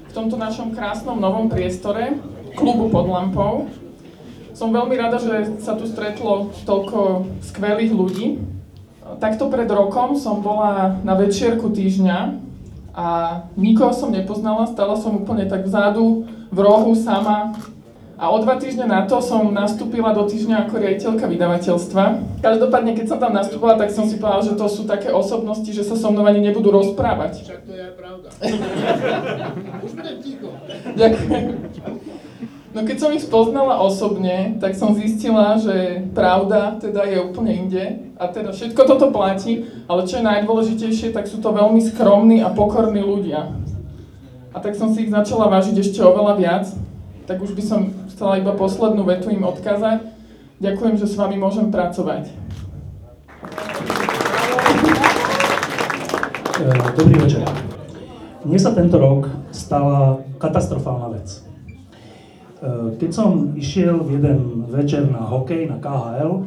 v tomto našom krásnom novom priestore, klubu pod lampou. Som veľmi rada, že sa tu stretlo toľko skvelých ľudí. Takto pred rokom som bola na večierku týždňa a nikoho som nepoznala, stala som úplne tak vzadu, v rohu, sama, a o dva týždne na to som nastúpila do týždňa ako riaditeľka vydavateľstva. Každopádne, keď som tam nastúpila, tak som si povedala, že to sú také osobnosti, že sa so mnou ani nebudú rozprávať. Však to je aj pravda. Už budem ticho. Ďakujem. No keď som ich spoznala osobne, tak som zistila, že pravda teda je úplne inde a teda všetko toto platí, ale čo je najdôležitejšie, tak sú to veľmi skromní a pokorní ľudia. A tak som si ich začala vážiť ešte oveľa viac, tak už by som chcela iba poslednú vetu im odkázať. Ďakujem, že s vami môžem pracovať. Eh, dobrý večer. Mne sa tento rok stala katastrofálna vec. Eh, keď som išiel v jeden večer na hokej, na KHL,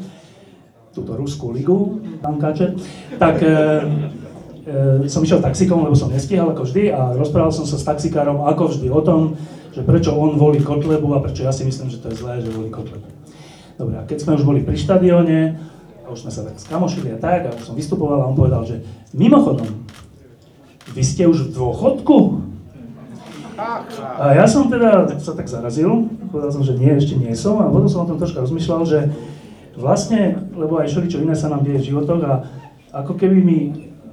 túto ruskú ligu, tankáče, tak e, e, som išiel taxikom, lebo som nestihal ako vždy a rozprával som sa s taxikárom ako vždy o tom, že prečo on volí Kotlebu a prečo ja si myslím, že to je zlé, že volí Kotlebu. Dobre, a keď sme už boli pri štadióne, a už sme sa tak skamošili a tak, a som vystupoval a on povedal, že mimochodom, vy ste už v dôchodku? A ja som teda sa tak zarazil, povedal som, že nie, ešte nie som, a potom som o tom troška rozmýšľal, že vlastne, lebo aj čo iné sa nám deje v životoch a ako keby mi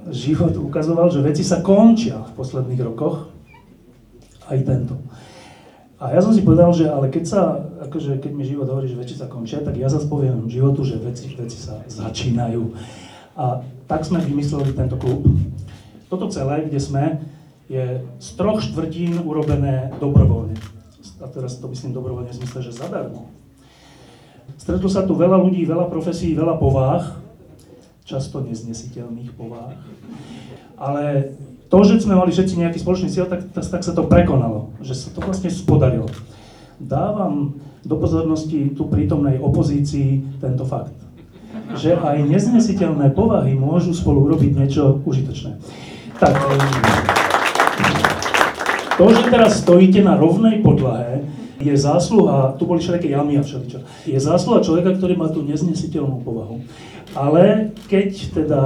život ukazoval, že veci sa končia v posledných rokoch, aj tento. A ja som si povedal, že ale keď sa, akože keď mi život hovorí, že veci sa končia, tak ja zase poviem životu, že veci, veci sa začínajú. A tak sme vymysleli tento klub. Toto celé, kde sme, je z troch štvrtín urobené dobrovoľne. a teraz to myslím dobrovoľne zmysle, že zadarmo. Stretlo sa tu veľa ľudí, veľa profesí, veľa povách, často neznesiteľných povách, ale to, že sme mali všetci nejaký spoločný cieľ, tak, tak, tak sa to prekonalo, že sa to vlastne spodarilo. Dávam do pozornosti tu prítomnej opozícii tento fakt, že aj neznesiteľné povahy môžu spolu urobiť niečo užitočné. Tak, to, že teraz stojíte na rovnej podlahe, je zásluha, tu boli všetky jamy a všeličo, je zásluha človeka, ktorý má tú neznesiteľnú povahu. Ale keď teda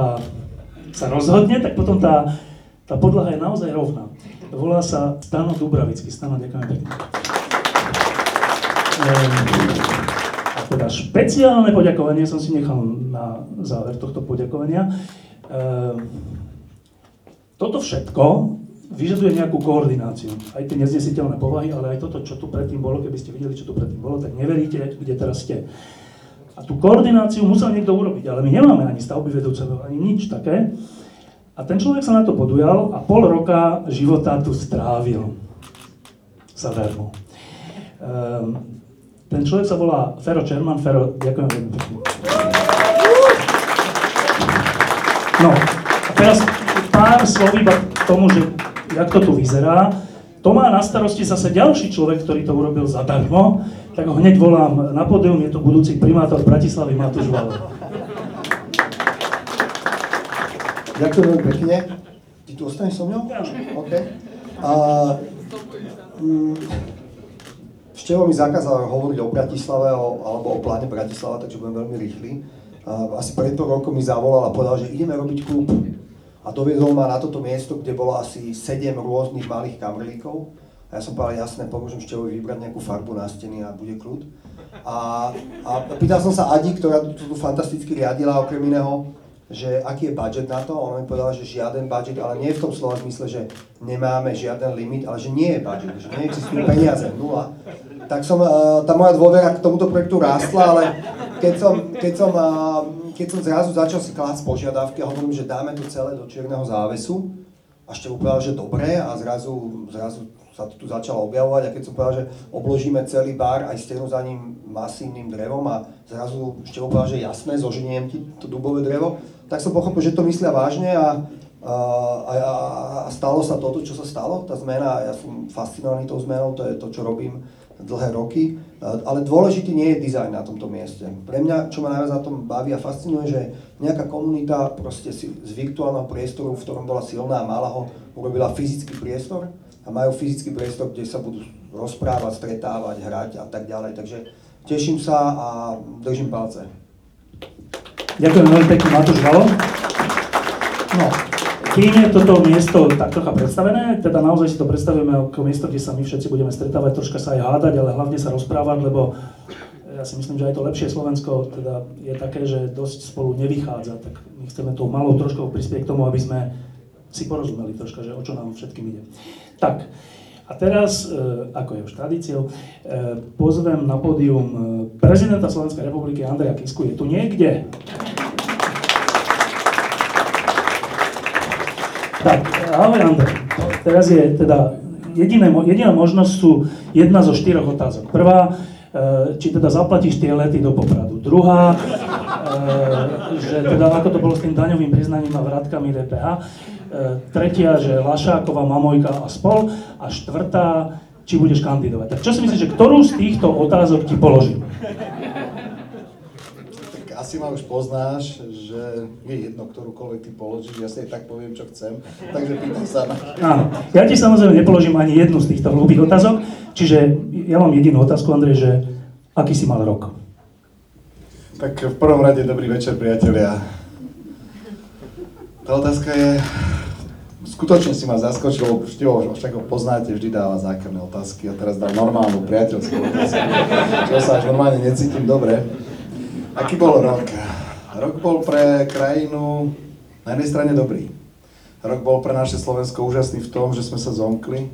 sa rozhodne, tak potom tá, tá podlaha je naozaj rovná. Volá sa Stano Dubravický. Stano, ďakujem pekne. Ehm, a teda špeciálne poďakovanie som si nechal na záver tohto poďakovania. Ehm, toto všetko vyžaduje nejakú koordináciu. Aj tie neznesiteľné povahy, ale aj toto, čo tu predtým bolo, keby ste videli, čo tu predtým bolo, tak neveríte, kde teraz ste. A tú koordináciu musel niekto urobiť, ale my nemáme ani stavby vedúceho, ani nič také. A ten človek sa na to podujal a pol roka života tu strávil. Zadarmo. Um, ten človek sa volá Fero Čerman. Fero, ďakujem veľmi pekne. No, a teraz pár slov iba k tomu, že jak to tu vyzerá. To má na starosti zase ďalší človek, ktorý to urobil zadarmo, tak ho hneď volám na pódium, je to budúci primátor Bratislavy Matúš Valov. Ďakujem veľmi pekne. Ty tu ostaneš so mnou? OK. A, mm, Števo mi zakázal hovoriť o Bratislave o, alebo o pláne Bratislava, takže budem veľmi rýchly. A, asi pred pol rokom mi zavolal a povedal, že ideme robiť klub a doviedol ma na toto miesto, kde bolo asi 7 rôznych malých kamrlíkov. A ja som povedal, jasné, pomôžem Števovi vybrať nejakú farbu na steny a bude kľud. A, a pýtal som sa Adi, ktorá tu, fantasticky riadila okrem iného, že aký je budget na to. Ona mi povedala, že žiaden budget, ale nie v tom slova zmysle, že nemáme žiaden limit, ale že nie je budget, že neexistujú peniaze, nula. Tak som, tá moja dôvera k tomuto projektu rástla, ale keď som, keď som keď som zrazu začal si klásť požiadavky a hovorím, že dáme to celé do čierneho závesu, a ešte povedal, že dobre a zrazu, zrazu sa to tu začalo objavovať a keď som povedal, že obložíme celý bar aj stenu za ním masívnym drevom a zrazu ešte povedal, že jasné, zoženiem ti to dubové drevo, tak som pochopil, že to myslia vážne a, a, a, a stalo sa toto, čo sa stalo, tá zmena, ja som fascinovaný tou zmenou, to je to, čo robím dlhé roky, ale dôležitý nie je dizajn na tomto mieste. Pre mňa, čo ma najviac na tom baví a fascinuje, že nejaká komunita proste si z virtuálneho priestoru, v ktorom bola silná a mala ho, urobila fyzický priestor a majú fyzický priestor, kde sa budú rozprávať, stretávať, hrať a tak ďalej. Takže teším sa a držím palce. Ďakujem veľmi pekne, Matúš Valo. No, kým je toto miesto tak trocha predstavené, teda naozaj si to predstavujeme ako miesto, kde sa my všetci budeme stretávať, troška sa aj hádať, ale hlavne sa rozprávať, lebo ja si myslím, že aj to lepšie Slovensko teda je také, že dosť spolu nevychádza, tak my chceme tou malou troškou prispieť k tomu, aby sme si porozumeli troška, že o čo nám všetkým ide. Tak, a teraz, e, ako je už tradíciou, e, pozvem na pódium e, prezidenta Slovenskej republiky Andreja Kisku. Je tu niekde? Tak, ahoj Andrej. Teraz je teda jediné, jediná možnosť sú jedna zo štyroch otázok. Prvá, či teda zaplatíš tie lety do Popradu. Druhá, že teda ako to bolo s tým daňovým priznaním a vrátkami DPH. E, tretia, že Lašáková, Mamojka a spol. A štvrtá, či budeš kandidovať. Tak čo si myslíš, že ktorú z týchto otázok ti položím? asi ma už poznáš, že je jedno, ktorúkoľvek ty položíš, ja si aj tak poviem, čo chcem, takže pýtam sa na... Áno, ja ti samozrejme nepoložím ani jednu z týchto hlúbých otázok, čiže ja mám jedinú otázku, Andrej, že aký si mal rok? Tak v prvom rade dobrý večer, priatelia. Tá otázka je, skutočne si ma zaskočil, lebo však ho poznáte, vždy dáva zákerné otázky a teraz dal normálnu priateľskú otázku, čo sa až normálne necítim dobre. Aký bol rok? Rok bol pre krajinu na jednej strane dobrý. Rok bol pre naše Slovensko úžasný v tom, že sme sa zomkli,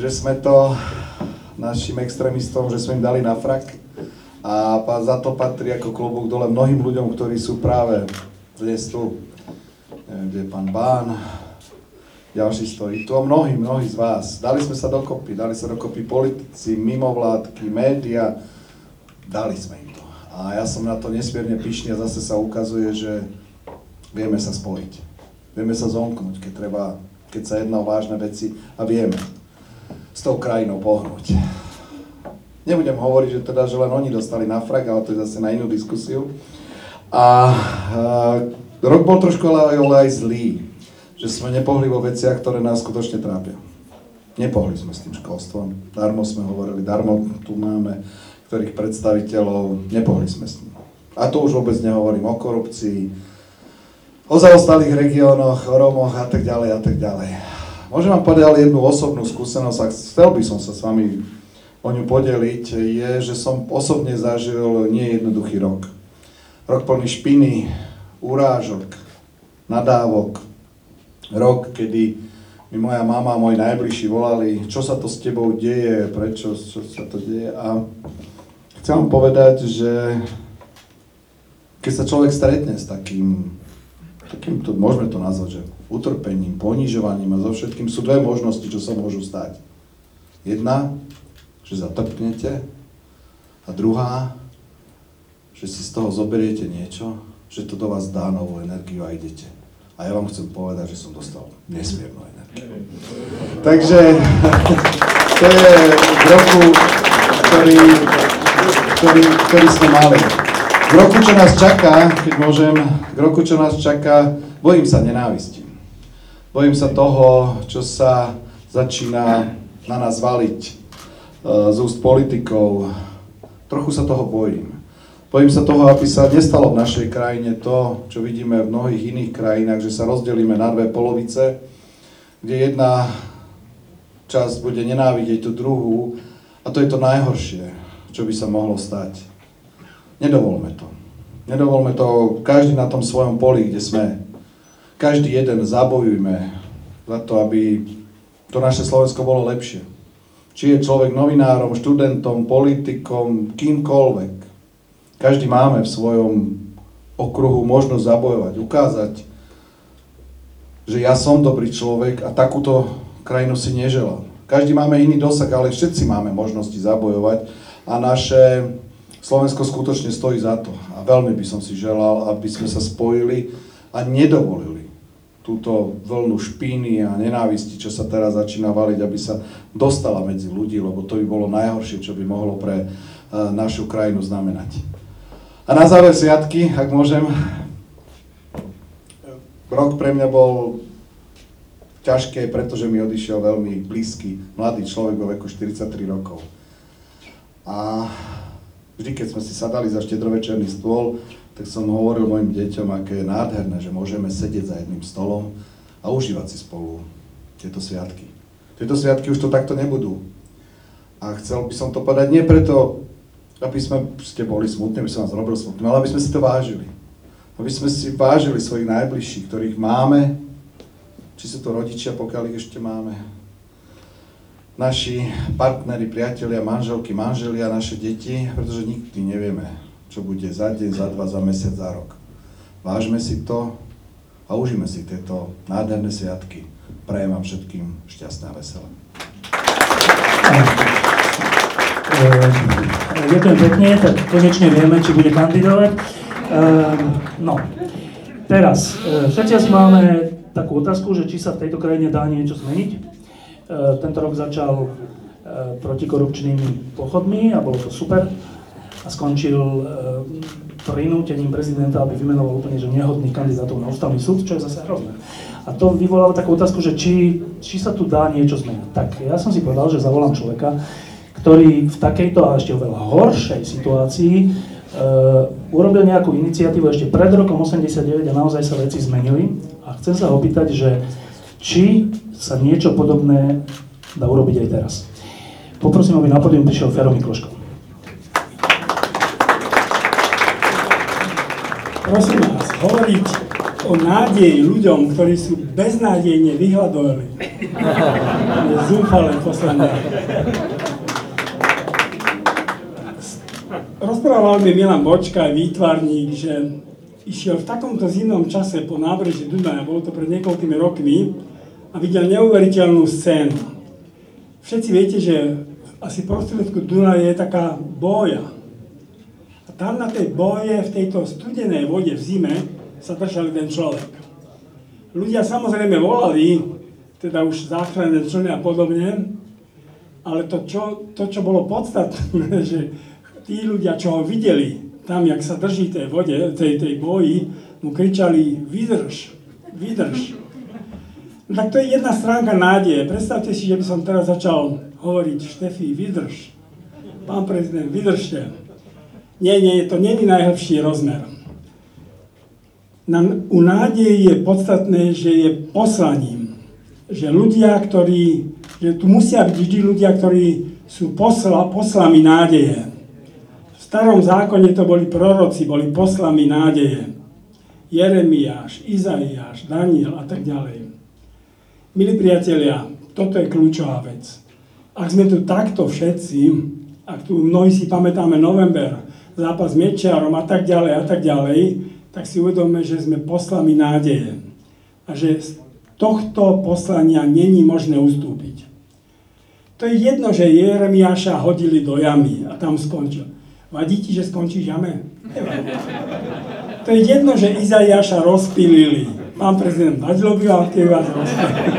že sme to našim extrémistom, že sme im dali na frak a za to patrí ako klobúk dole mnohým ľuďom, ktorí sú práve dnes tu. Kde je pán Bán, ďalší stojí. Tu a mnohí, mnohí z vás. Dali sme sa dokopy, dali sa dokopy politici, mimovládky, média. Dali sme im to. A ja som na to nesmierne pyšný a zase sa ukazuje, že vieme sa spojiť. Vieme sa zomknúť, keď treba, keď sa jedná o vážne veci a vieme s tou krajinou pohnúť. Nebudem hovoriť, že teda, že len oni dostali na frak, ale to je zase na inú diskusiu. A, a rok bol trošku ale, aj zlý že sme nepohli vo veciach, ktoré nás skutočne trápia. Nepohli sme s tým školstvom, darmo sme hovorili, darmo tu máme ktorých predstaviteľov, nepohli sme s tým. A to už vôbec nehovorím o korupcii, o zaostalých regiónoch, o Romoch a tak ďalej a tak ďalej. Môžem vám povedať ale jednu osobnú skúsenosť, ak chcel by som sa s vami o ňu podeliť, je, že som osobne zažil nie jednoduchý rok. Rok plný špiny, urážok, nadávok, rok, kedy mi moja mama a môj najbližší volali, čo sa to s tebou deje, prečo čo sa to deje. A chcem vám povedať, že keď sa človek stretne s takým, takým to, môžeme to nazvať, že utrpením, ponižovaním a so všetkým sú dve možnosti, čo sa môžu stať. Jedna, že zatrpnete a druhá, že si z toho zoberiete niečo, že to do vás dá novú energiu a idete. A ja vám chcem povedať, že som dostal nesmiernu energiu. Takže to je v roku, ktorý, ktorý, ktorý sme mali. V roku, čo nás čaká, keď môžem, v roku, čo nás čaká, bojím sa nenávisti. Bojím sa toho, čo sa začína na nás valiť uh, z úst politikov. Trochu sa toho bojím. Bojím sa toho, aby sa nestalo v našej krajine to, čo vidíme v mnohých iných krajinách, že sa rozdelíme na dve polovice, kde jedna časť bude nenávidieť tú druhú a to je to najhoršie, čo by sa mohlo stať. Nedovolme to. Nedovolme to každý na tom svojom poli, kde sme. Každý jeden zabojujme za to, aby to naše Slovensko bolo lepšie. Či je človek novinárom, študentom, politikom, kýmkoľvek. Každý máme v svojom okruhu možnosť zabojovať, ukázať, že ja som dobrý človek a takúto krajinu si neželám. Každý máme iný dosah, ale všetci máme možnosti zabojovať a naše Slovensko skutočne stojí za to. A veľmi by som si želal, aby sme sa spojili a nedovolili túto vlnu špíny a nenávisti, čo sa teraz začína valiť, aby sa dostala medzi ľudí, lebo to by bolo najhoršie, čo by mohlo pre eh, našu krajinu znamenať. A na záver sviatky, ak môžem, rok pre mňa bol ťažké, pretože mi odišiel veľmi blízky mladý človek vo veku 43 rokov. A vždy, keď sme si sadali za štedrovečerný stôl, tak som hovoril mojim deťom, aké je nádherné, že môžeme sedieť za jedným stolom a užívať si spolu tieto sviatky. Tieto sviatky už to takto nebudú. A chcel by som to povedať nie preto, aby sme ste boli smutní, aby som vás robil smutným, ale aby sme si to vážili. Aby sme si vážili svojich najbližších, ktorých máme, či sú to rodičia, pokiaľ ich ešte máme, naši partneri, priatelia, manželky, manželia, naše deti, pretože nikdy nevieme, čo bude za deň, za dva, za mesiac, za rok. Vážme si to a užíme si tieto nádherné sviatky. Prajem vám všetkým šťastné a veselé. Uh, ďakujem pekne, tak konečne vieme, či bude kandidovať. Uh, no, teraz, všetci asi máme takú otázku, že či sa v tejto krajine dá niečo zmeniť. Tento rok začal protikorupčnými pochodmi a bolo to super a skončil prinútením prezidenta, aby vymenoval úplne že nehodných kandidátov na ústavný súd, čo je zase hrozné. A to vyvolalo takú otázku, že či, či sa tu dá niečo zmeniť. Tak ja som si povedal, že zavolám človeka, ktorý v takejto a ešte oveľa horšej situácii uh, urobil nejakú iniciatívu ešte pred rokom 89 a naozaj sa veci zmenili. A chcem sa opýtať, že či sa niečo podobné dá urobiť aj teraz. Poprosím, aby na podium prišiel Fero Mikloško. Prosím vás, hovoriť o nádeji ľuďom, ktorí sú beznádejne vyhľadovali. Je zúfale posledné. Rozprával mi Milan Bočka, výtvarník, že išiel v takomto zimnom čase po nábreží Dunaja, bolo to pred niekoľkými rokmi, a videl neuveriteľnú scénu. Všetci viete, že asi prostredku Dunaja je taká boja. A tam na tej boje, v tejto studenej vode v zime, sa držal ten človek. Ľudia samozrejme volali, teda už záchranné člny a podobne, ale to čo, to, čo bolo podstatné, že tí ľudia, čo ho videli, tam, jak sa drží tej vode, tej, tej boji, mu kričali vydrž, vydrž. No tak to je jedna stránka nádeje. Predstavte si, že by som teraz začal hovoriť, Štefi, vydrž. Pán prezident, vydržte. Nie, nie, to není najhlbší rozmer. Na, u nádeje je podstatné, že je poslaním. Že ľudia, ktorí, že tu musia byť vždy ľudia, ktorí sú posla, poslami nádeje. Starom zákone to boli proroci, boli poslami nádeje. Jeremiáš, Izaiáš, Daniel a tak ďalej. Milí priatelia, toto je kľúčová vec. Ak sme tu takto všetci, ak tu mnohí si pamätáme november, zápas s Mečiarom a tak ďalej a tak ďalej, tak si uvedomme, že sme poslami nádeje. A že z tohto poslania není možné ustúpiť. To je jedno, že Jeremiáša hodili do jamy a tam skončil. Vadí ti, že skončíš jame? To je jedno, že Izaiáša rozpilili. Pán prezident, vadilo by vám, keď vás rozpilili.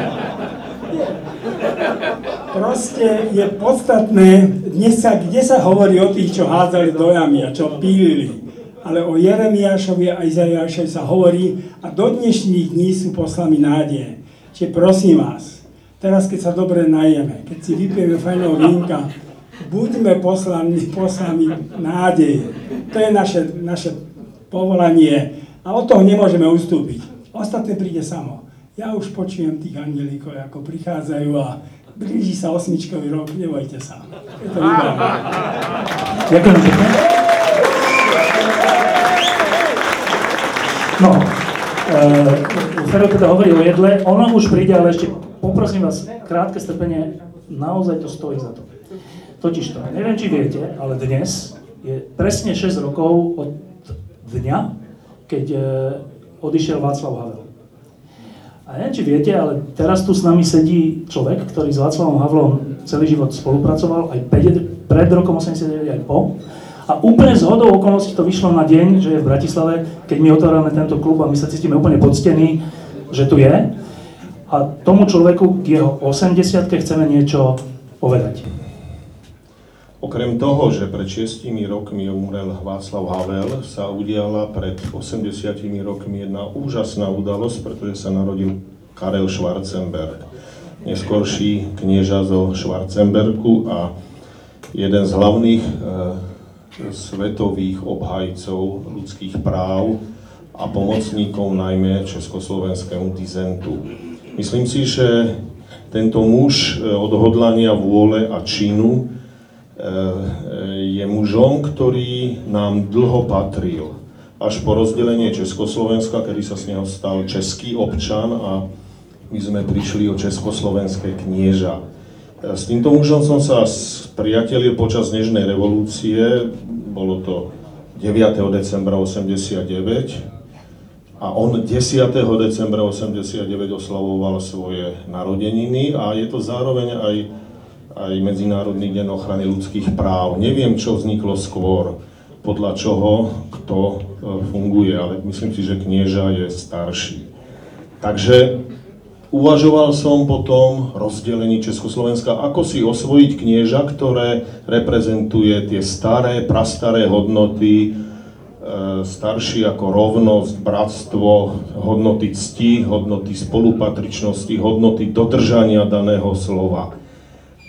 Proste je podstatné, dnes sa, kde sa hovorí o tých, čo hádzali do jamy a čo pílili. Ale o Jeremiášovi a Izaiášovi sa hovorí a do dnešných dní sú poslami nádeje. Čiže prosím vás, teraz keď sa dobre najeme, keď si vypijeme fajného vínka, buďme poslani, poslani nádeje. To je naše, naše povolanie a od toho nemôžeme ustúpiť. Ostatné príde samo. Ja už počujem tých angelíkov, ako prichádzajú a blíži sa osmičkový rok, nebojte sa. Je to Ďakujem pekne. No, e, teda hovorí o jedle, ono už príde, ale ešte poprosím vás, krátke strpenie, naozaj to stojí za to. Totiž to, neviem, či viete, ale dnes je presne 6 rokov od dňa, keď e, odišiel Václav Havel. A neviem, či viete, ale teraz tu s nami sedí človek, ktorý s Václavom Havlom celý život spolupracoval, aj pred rokom 89, aj po. A úplne z hodou okolností to vyšlo na deň, že je v Bratislave, keď my otvárame tento klub a my sa cítime úplne poctení, že tu je. A tomu človeku k jeho 80 chceme niečo povedať. Okrem toho, že pred 6 rokmi umrel Václav Havel, sa udiala pred 80 rokmi jedna úžasná udalosť, pretože sa narodil Karel Schwarzenberg, neskorší knieža zo Schwarzenbergu a jeden z hlavných e, svetových obhajcov ľudských práv a pomocníkov najmä československému dizentu. Myslím si, že tento muž e, odhodlania vôle a činu je mužom, ktorý nám dlho patril. Až po rozdelenie Československa, kedy sa z neho stal český občan a my sme prišli o československé knieža. S týmto mužom som sa spriatelil počas Nežnej revolúcie, bolo to 9. decembra 89 a on 10. decembra 89 oslavoval svoje narodeniny a je to zároveň aj, aj Medzinárodný deň ochrany ľudských práv. Neviem, čo vzniklo skôr, podľa čoho kto e, funguje, ale myslím si, že knieža je starší. Takže Uvažoval som potom rozdelení Československa, ako si osvojiť knieža, ktoré reprezentuje tie staré, prastaré hodnoty, e, starší ako rovnosť, bratstvo, hodnoty cti, hodnoty spolupatričnosti, hodnoty dodržania daného slova.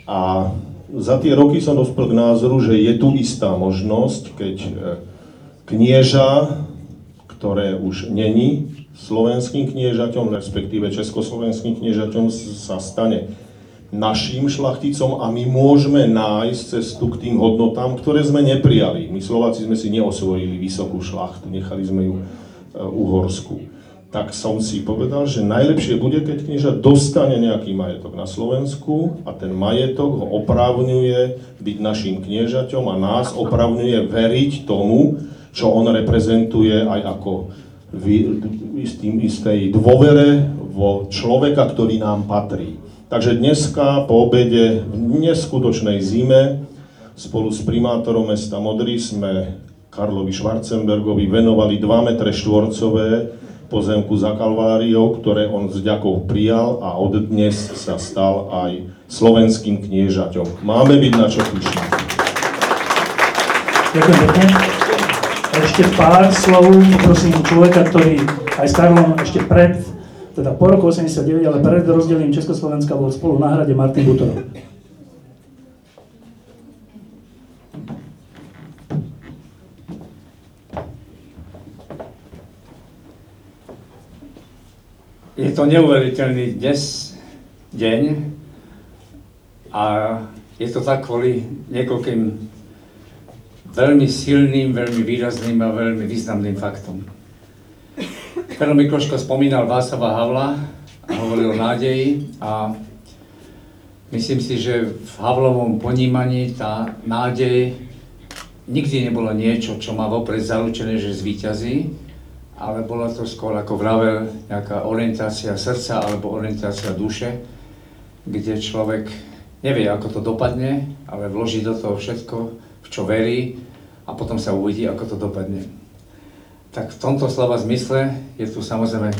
A za tie roky som dospel k názoru, že je tu istá možnosť, keď e, knieža, ktoré už není slovenským kniežaťom, respektíve československým kniežaťom sa stane naším šlachticom a my môžeme nájsť cestu k tým hodnotám, ktoré sme neprijali. My Slováci sme si neosvojili vysokú šlachtu, nechali sme ju e, uhorskú. Tak som si povedal, že najlepšie bude, keď knieža dostane nejaký majetok na Slovensku a ten majetok ho opravňuje byť našim kniežaťom a nás opravňuje veriť tomu, čo on reprezentuje aj ako v istým, istej dôvere vo človeka, ktorý nám patrí. Takže dneska po obede v neskutočnej zime spolu s primátorom mesta Modry sme Karlovi Schwarzenbergovi venovali 2 metre štvorcové pozemku za Kalváriou, ktoré on s ďakou prijal a od dnes sa stal aj slovenským kniežaťom. Máme byť na čo pyšní. Ďakujem pekne. Ešte pár slov, poprosím človeka, ktorý aj s Karlom ešte pred, teda po roku 89, ale pred rozdelením Československa bol spolu na hrade Martin Butorov. Je to neuveriteľný dnes deň a je to tak kvôli niekoľkým veľmi silným, veľmi výrazným a veľmi významným faktom. Karol Mikloško spomínal Václava Havla a hovoril o nádeji a myslím si, že v Havlovom ponímaní tá nádej nikdy nebolo niečo, čo má vopred zaručené, že zvíťazí, ale bola to skôr ako vravel nejaká orientácia srdca alebo orientácia duše, kde človek nevie, ako to dopadne, ale vloží do toho všetko, v čo verí a potom sa uvidí, ako to dopadne. Tak v tomto slova zmysle je tu samozrejme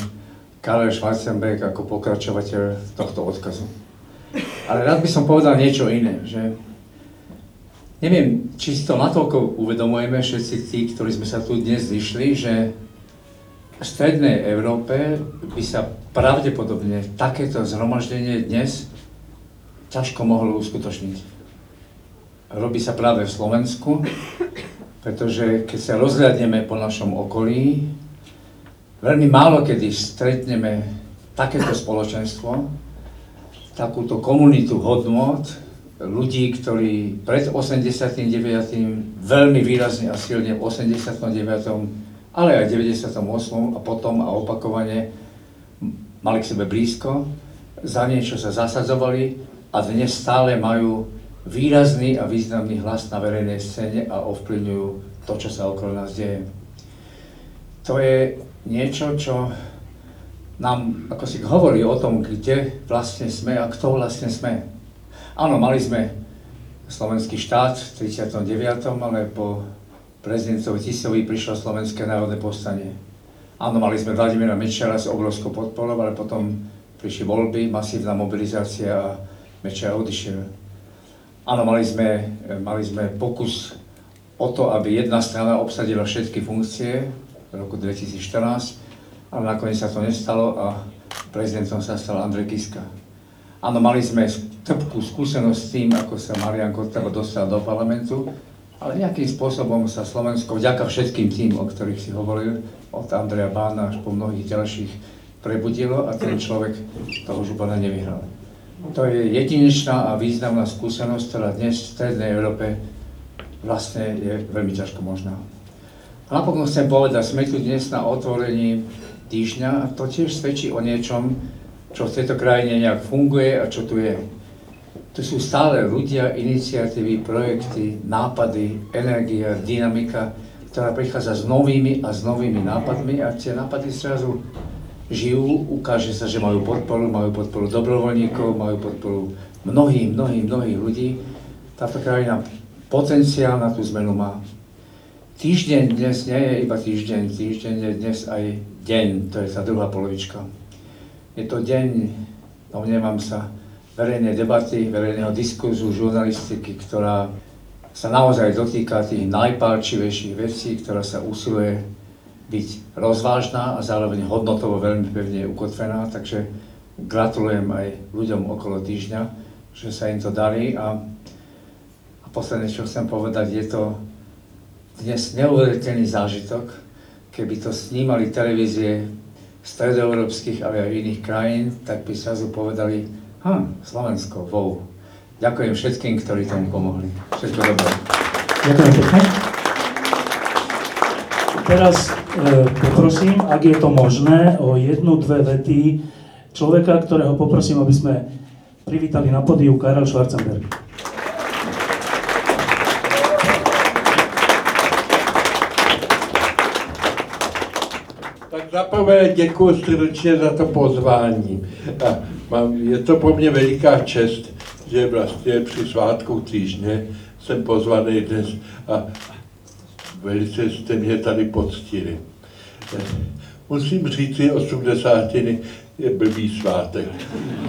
Karel Schwarzenberg ako pokračovateľ tohto odkazu. Ale rád by som povedal niečo iné, že neviem, či si to natoľko uvedomujeme všetci tí, ktorí sme sa tu dnes zišli, že v strednej Európe by sa pravdepodobne takéto zhromaždenie dnes ťažko mohlo uskutočniť. Robí sa práve v Slovensku, pretože keď sa rozhľadneme po našom okolí, veľmi málo kedy stretneme takéto spoločenstvo, takúto komunitu hodnot, ľudí, ktorí pred 89. veľmi výrazne a silne v 89 ale aj v 98. a potom a opakovane mali k sebe blízko, za niečo sa zasadzovali a dnes stále majú výrazný a významný hlas na verejnej scéne a ovplyvňujú to, čo sa okolo nás deje. To je niečo, čo nám ako si hovorí o tom, kde vlastne sme a kto vlastne sme. Áno, mali sme slovenský štát v 39., ale po prezidentovi Tisovi prišlo Slovenské národné povstanie. Áno, mali sme Vladimíra Mečera s obrovskou podporou, ale potom prišli voľby, masívna mobilizácia a Mečer odišiel. Áno, mali sme, mali sme pokus o to, aby jedna strana obsadila všetky funkcie v roku 2014, ale nakoniec sa to nestalo a prezidentom sa stal Andrej Kiska. Áno, mali sme trpkú skúsenosť s tým, ako sa Marian Kotleba dostal do parlamentu, ale nejakým spôsobom sa Slovensko, vďaka všetkým tým, o ktorých si hovoril, od Andreja Bána až po mnohých ďalších, prebudilo a ten človek toho župana nevyhral. To je jedinečná a významná skúsenosť, ktorá dnes v Strednej Európe vlastne je veľmi ťažko možná. A napokon chcem povedať, sme tu dnes na otvorení týždňa a to tiež svedčí o niečom, čo v tejto krajine nejak funguje a čo tu je. To sú stále ľudia, iniciatívy, projekty, nápady, energia, dynamika, ktorá prichádza s novými a s novými nápadmi a tie nápady zrazu žijú, ukáže sa, že majú podporu, majú podporu dobrovoľníkov, majú podporu mnohých, mnohých, mnohých ľudí. Táto krajina potenciál na tú zmenu má. Týždeň dnes nie je iba týždeň, týždeň je dnes aj deň, to je tá druhá polovička. Je to deň, domnievam sa, verejnej debaty, verejného diskurzu, žurnalistiky, ktorá sa naozaj dotýka tých najpálčivejších vecí, ktorá sa usiluje byť rozvážna a zároveň hodnotovo veľmi pevne ukotvená, takže gratulujem aj ľuďom okolo týždňa, že sa im to darí. A, a posledné, čo chcem povedať, je to dnes neuveriteľný zážitok, keby to snímali televízie stredoeurópskych, ale aj iných krajín, tak by sa povedali, Hm, Slovensko, wow. Ďakujem všetkým, ktorí tomu pomohli. Všetko dobré. Ďakujem pekne. Teraz e, poprosím, ak je to možné, o jednu, dve vety človeka, ktorého poprosím, aby sme privítali na podiu Karel Schwarzenberg. Tak za prvé děkuji srdečně za to pozvání. Mám, je to pro mě veliká čest, že vlastně při svátku týždně jsem pozvaný dnes a velice jste mě tady poctili. Musím říct, že osmdesátiny je blbý svátek,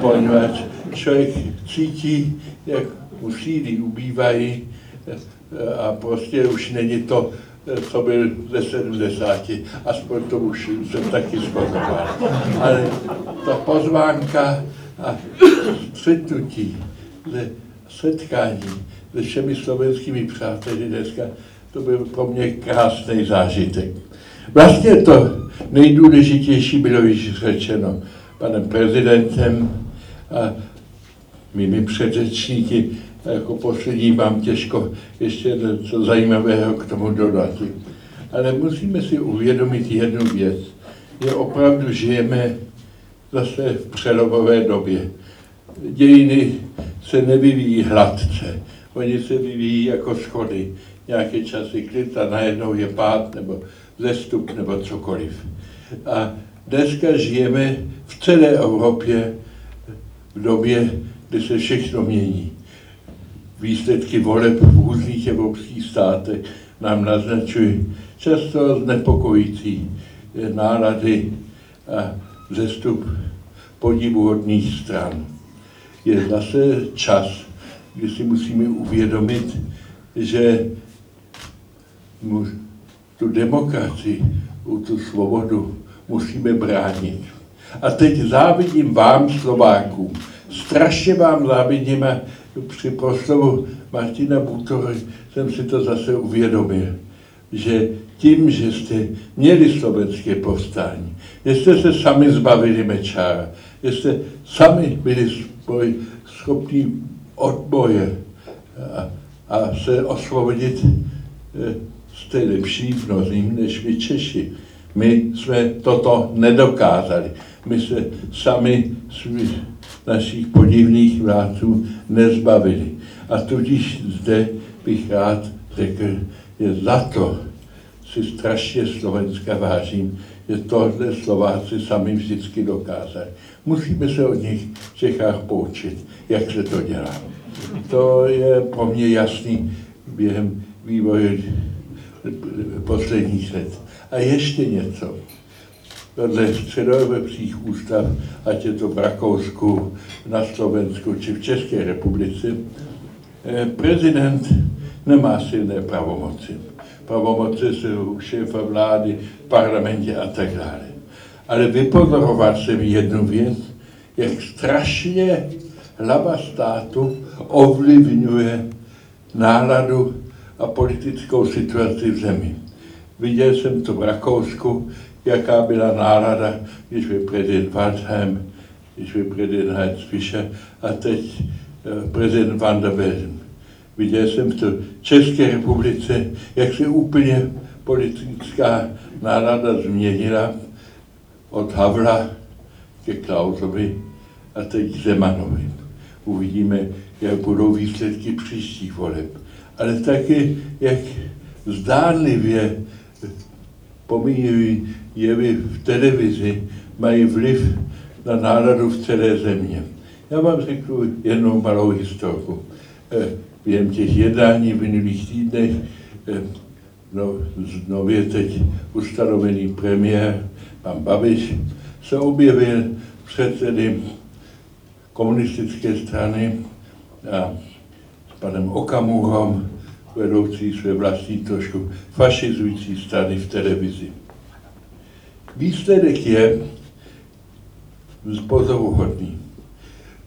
poněvadž člověk cítí, jak síly ubývají a prostě už není to, co byl ze 70, aspoň to už jsem taky spokoval. Ale ta pozvánka a střetnutí, setkání se všemi slovenskými přáteli dneska, to byl pro mě krásný zážitek. Vlastně to nejdůležitější bylo již řečeno panem prezidentem a mými předřečníky. Jako poslední mám těžko ještě něco zajímavého k tomu dodat. Ale musíme si uvědomit jednu věc. Je opravdu žijeme zase v přelomové době. Dějiny se nevyvíjí hladce, oni se vyvíjí jako schody. Nějaké časy klid a najednou je pád nebo zestup nebo cokoliv. A dneska žijeme v celé Evropě v době, kdy se všechno mění. Výsledky voleb v různých evropských státech nám naznačují často znepokojící nálady a zestup podivuhodných stran. Je zase čas, kdy si musíme uvědomit, že tu demokracii, tu svobodu musíme bránit. A teď závidím vám, Slovákům, strašně vám závidím a při proslovu Martina Butory jsem si to zase uvědomil, že tím, že jste měli slovenské povstání, že jste se sami zbavili Mečára, že jste sami byli spoj, schopni odboje a, a se osvobodit, eh, jste lepší mnozím než my Češi. My jsme toto nedokázali. My se sami svých našich podivných vládců nezbavili. A tudíž zde bych rád řekl, že za to si strašně Slovenska vážím, že tohle Slováci sami vždycky dokázali. Musíme se od nich v Čechách poučit, jak se to dělá. To je pro mě jasný během vývoje posledních let. A ještě něco. Podle středoevropských ústav, ať je to v Rakousku, na Slovensku či v České republice, eh, prezident nemá silné pravomoci. Pravomoci jsou šéfa vlády, parlamentě a tak dále. Ale vypozorovat jsem jednu věc, jak strašně hlava státu ovlivňuje náladu a politickou situaci v zemi. Viděl jsem to v Rakousku, jaká byla nálada, když byl prezident Waldheim, když byl prezident Heinz Fischer a teď eh, prezident Van der Bellen. Viděl jsem to v České republice, jak se úplně politická nálada změnila od Havla ke Klausovi a teď Zemanovi. Uvidíme, jak budou výsledky příštích voleb. Ale taky, jak zdánlivě pomíjiví jevy v televizi mají vliv na náladu v celé země. Já vám řeknu jednou malou historku. Eh, během těch jednání v minulých týdnech eh, no, nově teď ustanovený premiér, pan Babiš, se objevil předsedy komunistické strany a s panem Okamurou vedoucí své vlastní trošku fašizující strany v televizi. Výsledek je pozoruhodný.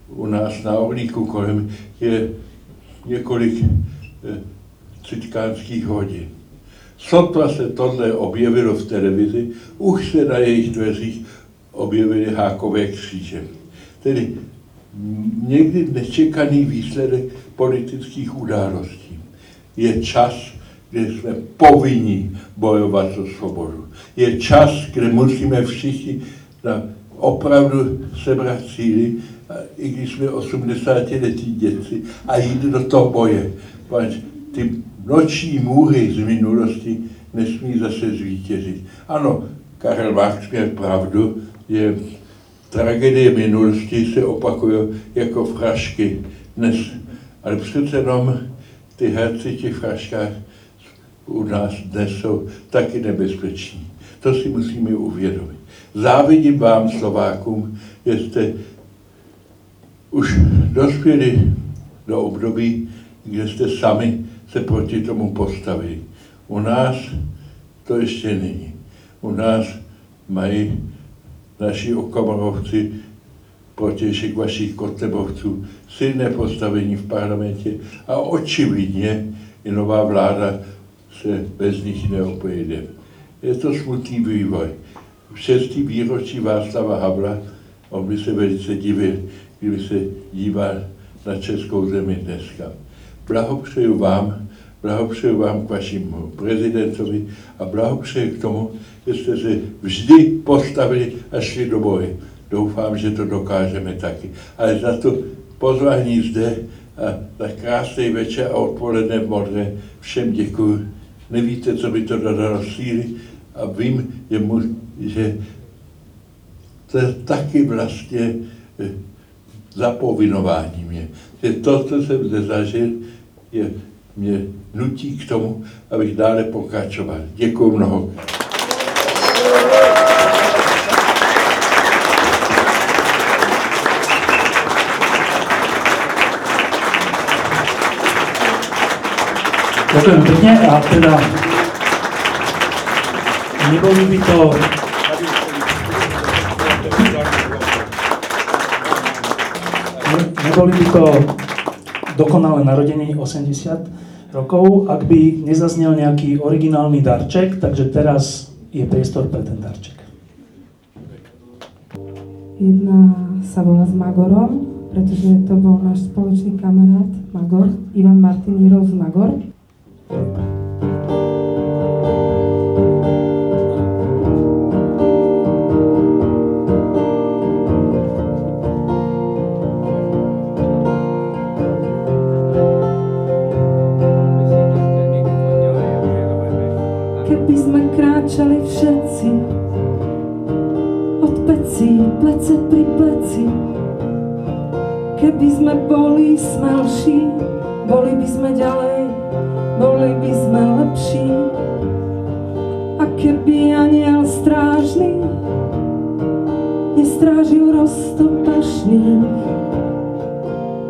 U nás na Orlíku kolem je několik eh, citkánských hodin. Sotva se tohle objevilo v televizi, už se na jejich dveřích objevily hákové kříže. Tedy někdy nečekaný výsledek politických událostí. Je čas, kde jsme povinni bojovat za svobodu. Je čas, kde musíme všichni na opravdu sebrat síly, i když jsme 80 letí děti, a jít do toho boje. Pač ty noční můry z minulosti nesmí zase zvítězit. Ano, Karel Marx měl pravdu, že tragédie minulosti se opakují jako frašky dnes. Ale přece jenom ty herci těch fraškách u nás dnes jsou taky nebezpeční. To si musíme uvědomit. Závidím vám, Slovákům, že jste už dospěli do období, kde jste sami se proti tomu postavili. U nás to ještě není. U nás mají naši okomorovci protějšek vašich kotlebovců silné postavení v parlamentě a očividně i nová vláda se bez nich neobejde. Je to smutný vývoj. Šestý výročí Václava Havla on by se velice divil, kdyby se díval na českou zemi dneska. Blahopřeju vám, blahopřeju vám k vašemu prezidentovi a blahopřeju k tomu, že jste se vždy postavili a šli do boje. Doufám, že to dokážeme taky. Ale za to pozvání zde a za krásný večer a odpoledne v Modře všem děkuji. Nevíte, co by to dodalo síly a vím, že, mu, že to je taky vlastně eh, zapovinování mě. Že to, co jsem zde zažil, je, mě nutí k tomu, abych dále pokračoval. Děkuji mnohokrát. Ďakujem pekne a teda neboli by to neboli by to dokonalé narodenie 80 rokov, ak by nezaznel nejaký originálny darček, takže teraz je priestor pre ten darček. Jedna sa volá s Magorom, pretože to bol náš spoločný kamarát Magor, Ivan Martin Jirov z Magor. Keby sme kráčali všetci od peci, plece pri pleci, keby sme boli smelší, boli by sme ďalej boli by sme lepší. A keby aniel strážny nestrážil roztopašných,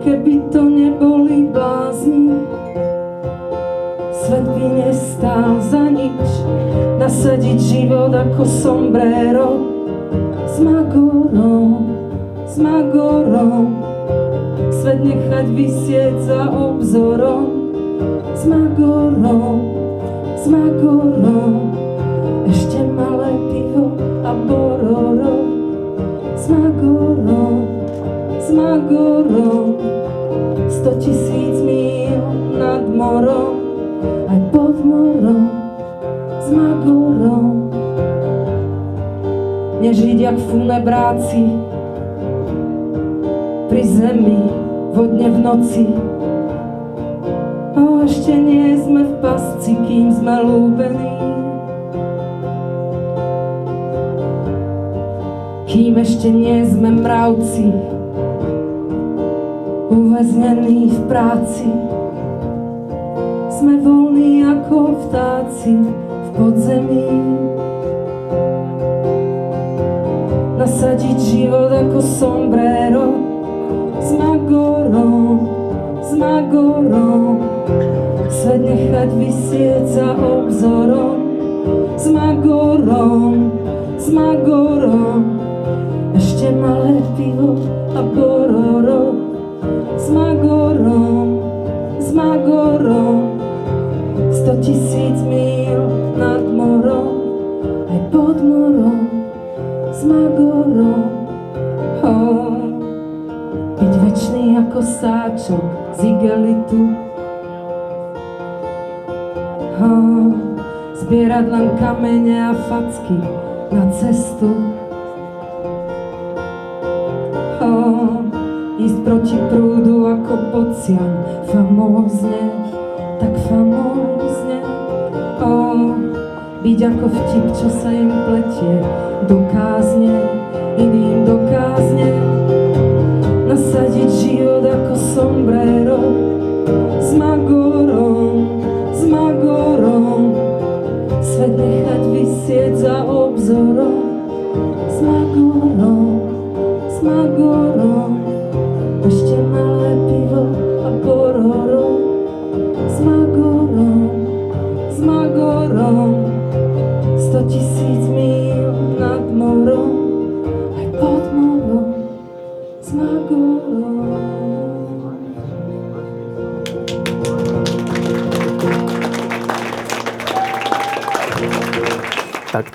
keby to neboli blázni, svet by nestál za nič, nasadiť život ako sombrero s magorom, s magorom, svet nechať vysieť za obzorom, Magorou, s Magorou, ešte malé pivo a bororo, s Magorou, sto tisíc míl nad morom, aj pod morom, s Magorou. Nežiť jak funebráci, pri zemi, vodne v noci, No ešte nie sme v pasci, kým sme lúbení. Kým ešte nie sme mravci, uväznení v práci. Sme voľní ako vtáci v podzemí. Nasadiť život ako sombrero s magorom, s magorom svet nechať vysieť za obzorom s Magorom, s Magorom. Ešte malé pivo a bororo s Magorom, s Magorom. Sto tisíc míl nad morom aj pod morom s Magorom. Oh, byť večný ako sáčok z igelitu zbierať len kamene a facky na cestu. Oh, ísť proti prúdu ako bocian, famózne, tak famózne. Oh, byť ako vtip, čo sa im pletie do kázne, iným do kázne. Nasadiť život ako sombrero s magorom, za obzorom s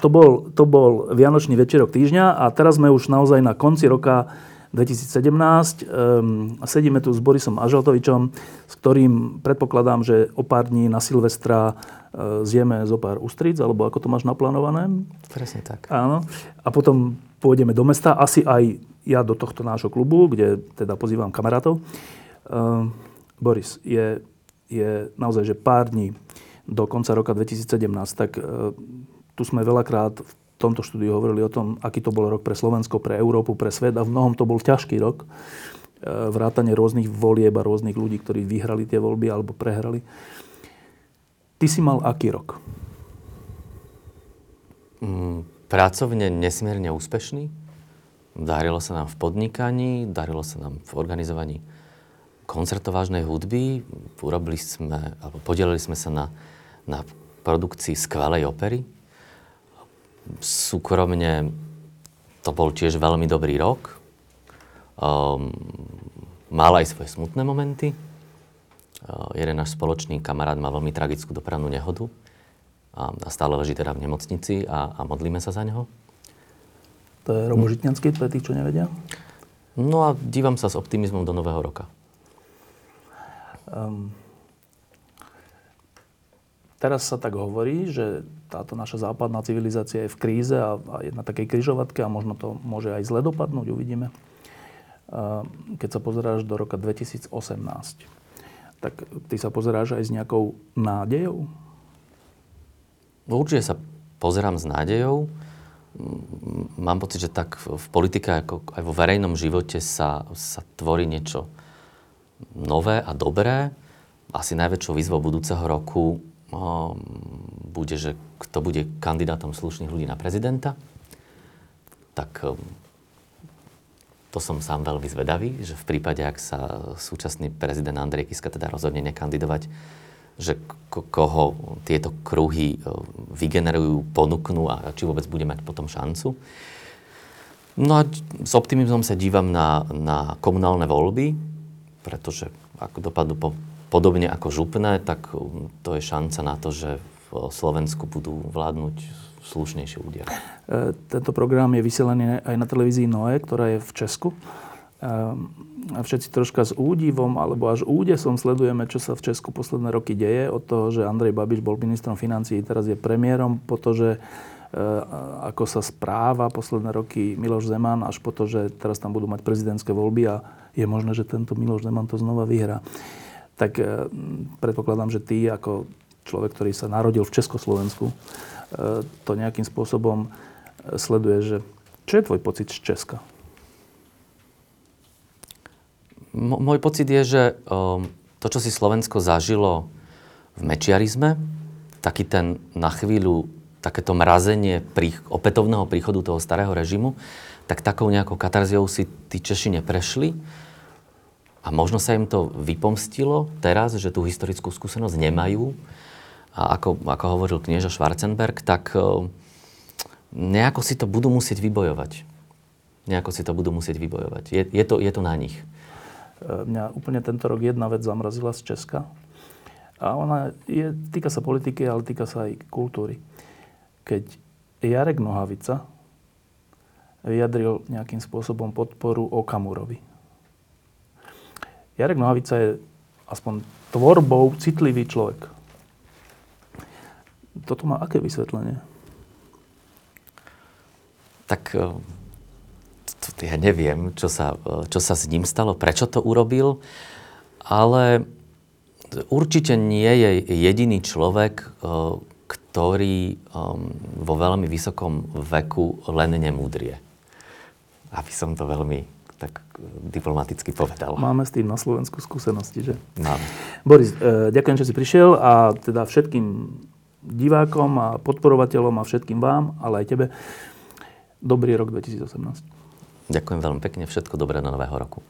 to bol, to bol Vianočný večerok týždňa a teraz sme už naozaj na konci roka 2017. Um, sedíme tu s Borisom Ažaltovičom, s ktorým predpokladám, že o pár dní na Silvestra uh, zjeme zo pár ústric, alebo ako to máš naplánované? Presne tak. Áno. A potom pôjdeme do mesta, asi aj ja do tohto nášho klubu, kde teda pozývam kamarátov. Uh, Boris, je, je naozaj, že pár dní do konca roka 2017, tak uh, tu sme veľakrát v tomto štúdiu hovorili o tom, aký to bol rok pre Slovensko, pre Európu, pre svet a v mnohom to bol ťažký rok. E, Vrátanie rôznych volieb a rôznych ľudí, ktorí vyhrali tie voľby alebo prehrali. Ty si mal aký rok? Mm, pracovne nesmierne úspešný. Darilo sa nám v podnikaní, darilo sa nám v organizovaní koncertov vážnej hudby. Urobili sme, alebo podelili sme sa na, na produkcii skvelej opery, súkromne to bol tiež veľmi dobrý rok. Um, mal aj svoje smutné momenty. Uh, jeden náš spoločný kamarát mal veľmi tragickú dopravnú nehodu a, a stále leží teda v nemocnici a, a modlíme sa za neho. To je Robo Žitňanský, pre tých, čo nevedia? No a dívam sa s optimizmom do nového roka. Um, Teraz sa tak hovorí, že táto naša západná civilizácia je v kríze a, a je na takej kryžovatke a možno to môže aj zle dopadnúť, uvidíme. Keď sa pozeráš do roka 2018, tak ty sa pozeráš aj s nejakou nádejou? Určite sa pozerám s nádejou. Mám pocit, že tak v politike, ako aj vo verejnom živote sa, sa tvorí niečo nové a dobré. Asi najväčšou výzvou budúceho roku bude, že kto bude kandidátom slušných ľudí na prezidenta, tak to som sám veľmi zvedavý, že v prípade, ak sa súčasný prezident Andrej Kiska teda rozhodne nekandidovať, že koho tieto kruhy vygenerujú, ponúknú a či vôbec bude mať potom šancu. No a s optimizmom sa dívam na, na komunálne voľby, pretože ako dopadnú po podobne ako župné, tak um, to je šanca na to, že v Slovensku budú vládnuť slušnejšie ľudia. E, tento program je vysielaný aj na televízii Noe, ktorá je v Česku. E, a všetci troška s údivom alebo až údesom sledujeme, čo sa v Česku posledné roky deje. Od toho, že Andrej Babiš bol ministrom financií, teraz je premiérom, po to, že e, ako sa správa posledné roky Miloš Zeman, až po to, že teraz tam budú mať prezidentské voľby a je možné, že tento Miloš Zeman to znova vyhrá tak e, predpokladám, že ty ako človek, ktorý sa narodil v Československu, e, to nejakým spôsobom e, sleduje, že čo je tvoj pocit z Česka? M- môj pocit je, že um, to, čo si Slovensko zažilo v mečiarizme, taký ten na chvíľu, takéto mrazenie pri, opätovného príchodu toho starého režimu, tak takou nejakou katarziou si tí Češi neprešli a možno sa im to vypomstilo teraz, že tú historickú skúsenosť nemajú. A ako, ako hovoril knieža Schwarzenberg, tak e, nejako si to budú musieť vybojovať. Nejako si to budú musieť vybojovať. Je, je, to, je to na nich. E, mňa úplne tento rok jedna vec zamrazila z Česka. A ona je, týka sa politiky, ale týka sa aj kultúry. Keď Jarek Nohavica vyjadril nejakým spôsobom podporu Okamurovi Jarek Nohavica je aspoň tvorbou citlivý človek. Toto má aké vysvetlenie? Tak e, ja neviem, čo sa, e, čo sa s ním stalo, prečo to urobil, ale určite nie je jediný človek, e, ktorý vo veľmi vysokom veku len nemúdrie. Aby som to veľmi tak diplomaticky povedal. Máme s tým na Slovensku skúsenosti, že? Máme. Boris, e, ďakujem, že si prišiel a teda všetkým divákom a podporovateľom a všetkým vám, ale aj tebe, dobrý rok 2018. Ďakujem veľmi pekne, všetko dobré do nového roku.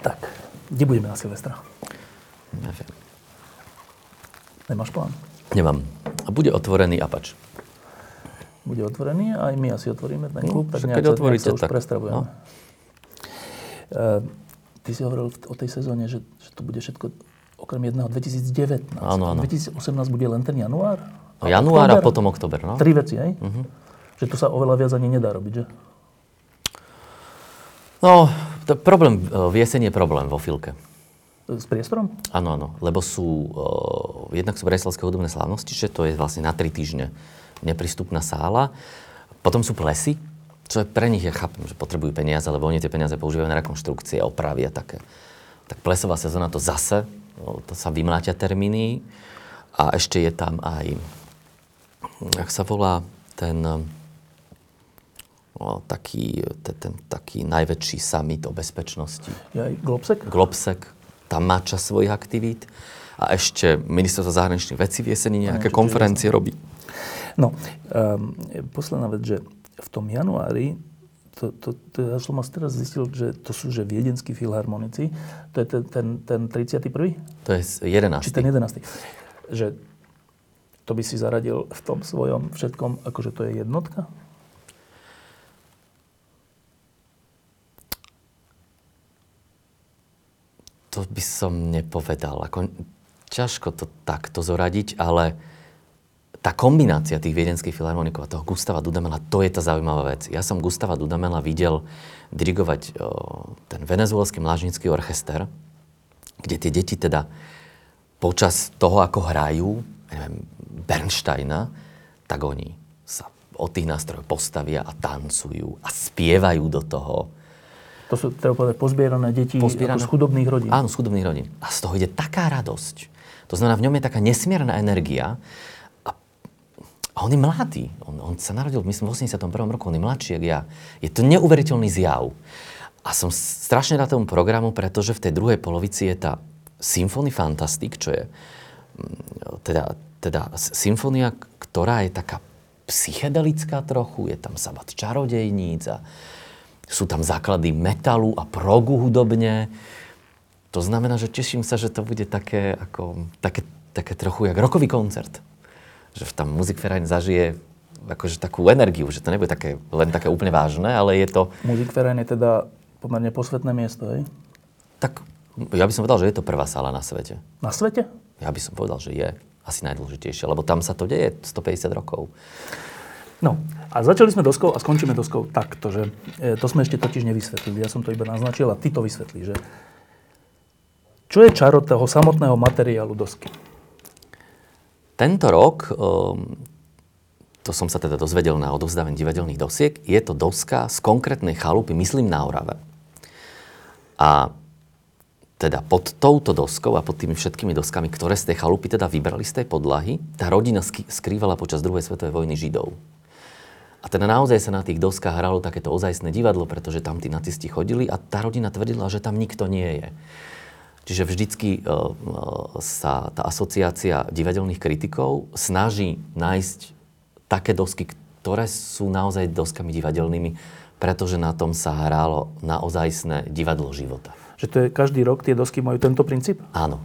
Tak, kde budeme na Silvestra? Neviem. Nemáš plán? Nemám. A bude otvorený Apač. Bude otvorený a aj my asi otvoríme ten No, klub, tak však nejak keď otvoríte, sa už tak- prestravujeme. no. Uh, ty si hovoril v- o tej sezóne, že, že to bude všetko okrem jedného 2019. Áno, áno. 2018 bude len ten január? No, január a október? potom október, no. Tri veci, hej? Mhm. Že tu sa oveľa viac ani nedá robiť, že? No, to problém, e, v jeseni je problém vo Filke. S priestorom? Áno, áno, lebo sú, uh, jednak sú Breslavské hudobné slávnosti, že to je vlastne na tri týždne neprístupná sála. Potom sú plesy, čo je pre nich, ja chápem, že potrebujú peniaze, lebo oni tie peniaze používajú na rekonštrukcie, opravy a také. Tak plesová sezóna to zase, no, to sa vymláťa termíny. A ešte je tam aj, jak sa volá, ten no, taký, ten, ten, taký najväčší summit o bezpečnosti. Aj Globsek? Globsek, tam má čas svojich aktivít. A ešte ministerstvo zahraničných vecí v jeseni nejaké konferencie robí. No, um, posledná vec, že v tom januári, to, to, to ja som teraz zistil, že to sú že viedenskí filharmonici, to je ten, ten, ten 31. To je z 11. Či ten 11. Že to by si zaradil v tom svojom všetkom, akože to je jednotka? To by som nepovedal. Ako, ťažko to takto zoradiť, ale tá kombinácia tých viedenských filharmonikov a toho Gustava Dudamela, to je tá zaujímavá vec. Ja som Gustava Dudamela videl dirigovať o, ten venezuelský mlážnický orchester, kde tie deti teda počas toho, ako hrajú, neviem, Bernsteina, tak oni sa od tých nástrojov postavia a tancujú a spievajú do toho. To sú, treba povedať, pozbierané deti Pozbierané- z chudobných rodín. Áno, z chudobných rodín. A z toho ide taká radosť. To znamená, v ňom je taká nesmierna energia. A, on je mladý. On, on sa narodil, myslím, v 81. roku. On je mladší, jak ja. Je to neuveriteľný zjav. A som strašne rád tomu programu, pretože v tej druhej polovici je tá Symphony Fantastic, čo je mm, teda, teda symfónia, ktorá je taká psychedelická trochu, je tam sabat čarodejníc a sú tam základy metalu a progu hudobne. To znamená, že teším sa, že to bude také, ako, také, také trochu jak rokový koncert. Že tam Musikverein zažije akože takú energiu, že to nebude také, len také úplne vážne, ale je to... Musikverein je teda pomerne posvetné miesto, hej? Tak ja by som povedal, že je to prvá sála na svete. Na svete? Ja by som povedal, že je asi najdôležitejšia, lebo tam sa to deje 150 rokov. No, a začali sme doskou a skončíme doskou takto, že e, to sme ešte totiž nevysvetlili. Ja som to iba naznačil a ty to vysvetlí, že čo je čaro toho samotného materiálu dosky? Tento rok, um, to som sa teda dozvedel na odovzdávaní divadelných dosiek, je to doska z konkrétnej chalupy, myslím na Orave. A teda pod touto doskou a pod tými všetkými doskami, ktoré z tej chalupy teda vybrali z tej podlahy, tá rodina sk- skrývala počas druhej svetovej vojny Židov. A teda naozaj sa na tých doskách hralo takéto ozajstné divadlo, pretože tam tí nacisti chodili a tá rodina tvrdila, že tam nikto nie je. Čiže vždycky uh, uh, sa tá asociácia divadelných kritikov snaží nájsť také dosky, ktoré sú naozaj doskami divadelnými, pretože na tom sa hralo naozajstné divadlo života. Že to je každý rok tie dosky majú tento princíp? Áno.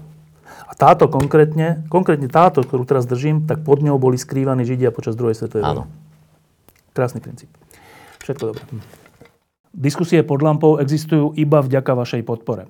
A táto konkrétne, konkrétne táto, ktorú teraz držím, tak pod ňou boli skrývaní Židia počas druhej svetovej Áno. vojny. Krásny princíp. Všetko dobré. Diskusie pod lampou existujú iba vďaka vašej podpore.